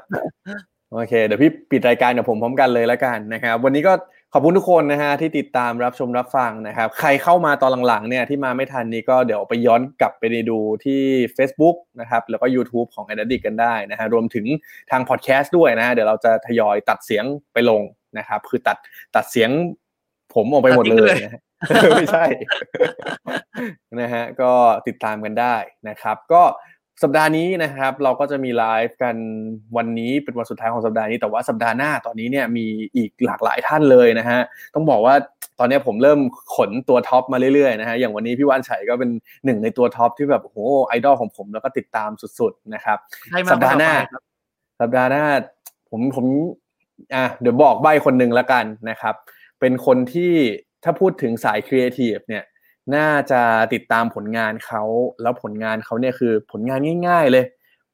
โอเค เดี๋ยวพี่ปิดรายการกับผมพร้อมกันเลยแล้วกันนะครับ วันนี้ก็ขอบคุณทุกคนนะฮะที่ติดตามรับชมรับฟังนะครับ ใครเข้ามาตอนหลังๆเนี่ยที่มาไม่ทันนี้ก็เดี๋ยวไปย้อนกลับไปดูที่ Facebook นะครับแล้วก็ YouTube ของ a d d i c กันได้นะฮะรวมถึงทางพอดแคสต์ด้วยนะฮะเดี๋ยวเราจะทยอยตัดเสียงไปลง นะครับ คือตัดตัดเสียงผมออกไปหมดเลยนะฮะไม่ใช่นะฮะก็ติดตามกันได้นะครับ ก็สัปดาห์นี้นะครับ เราก็จะมีไลฟ์กันวันนี้เป็นวันสุดท้ายของสัปดาห์นี้แต่ว่าสัปดาห์หน้าตอนนี้เนี่ยมีอีกหลากหลายท่านเลยนะฮะต้องบอกว่าตอนนี้ผมเริ่มขนตัว top มาเรื่อยๆนะฮะอย่างวันนี้พี่ว่านไฉก็เป็นหนึ่งในตัว top ที่แบบโอ้โหไอดอลของผมแล้วก็ติดตามสุดๆนะครับใครมาสัปดาห์หน้าคนต่อไปครับสัปดาห์หน้า ผมผม อะเดี๋ยวบอกใบ้คนหนึ่งแล้วกันนะครับ เป็นคนที่ถ้าพูดถึงสายครีเอทีฟเนี่ยน่าจะติดตามผลงานเขาแล้วผลงานเขาเนี่ยคือผลงานง่ายๆเลย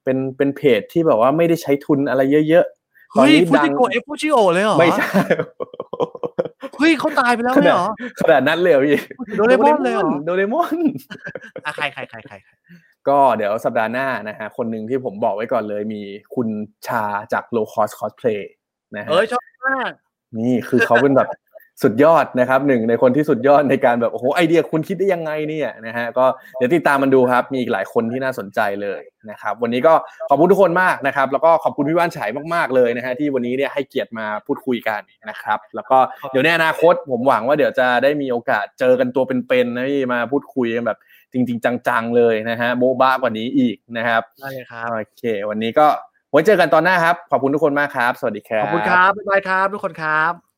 เป็นเป็นเพจที่แบบว่าไม่ได้ใช้ทุนอะไรเยอะๆตอนเฮ้ยนี้ฟูดัจิงโกะเอฟฟูจิโอเลยเหรอไม่ใช่เฮ้ยเขาตายไปแล้วขเลยนาดเหรอขนาดนั้นเลยเหรอพี่โดเรมอนเลยเหรอโดเรมอนอะใครใครใครใครใครก็เดี๋ยวสัปดาห์หน้านะฮะคนหนึ่งที่ผมบอกไว้ก่อนเลยมีคุณชาจาก low cost cosplay นะฮะเอ้ยชอบมากนี่คือเขาเป็นแบบสุดยอดนะครับหนึ่งในคนที่สุดยอดในการแบบโอ้โหไอเดียคุณคิดได้ยังไงเนี่ยนะฮะก็เดี๋ยวติดตามมันดูครับ มีอีกหลายคนที่น่าสนใจเลยนะครับ วันนี้ก็ขอบคุณทุกคนมากนะครับ แล้วก็ขอบคุณพี่ว่านฉายมากๆเลยนะฮะที่วันนี้เนี่ยให้เกียรติมาพูดคุยกันนะครับ แล้วก็เดี๋ยวในอนาคตผมหวังว่าเดี๋ยวจะได้มีโอกาสเจอกันตัวเป็นๆนะพี่มาพูดคุยกันแบบจริง ๆ จังๆเลยนะฮะโบ๊ะบ้ากว่านี้อีกนะครับได้เลยครับโอเค วันนี้ก็ ไว้เจอกันตอนหน้าครับ ขอบคุณทุกคนมากครับ สวัสดีครับ ขอบคุณครับบ๊ายบายครับ ทุกคนครับ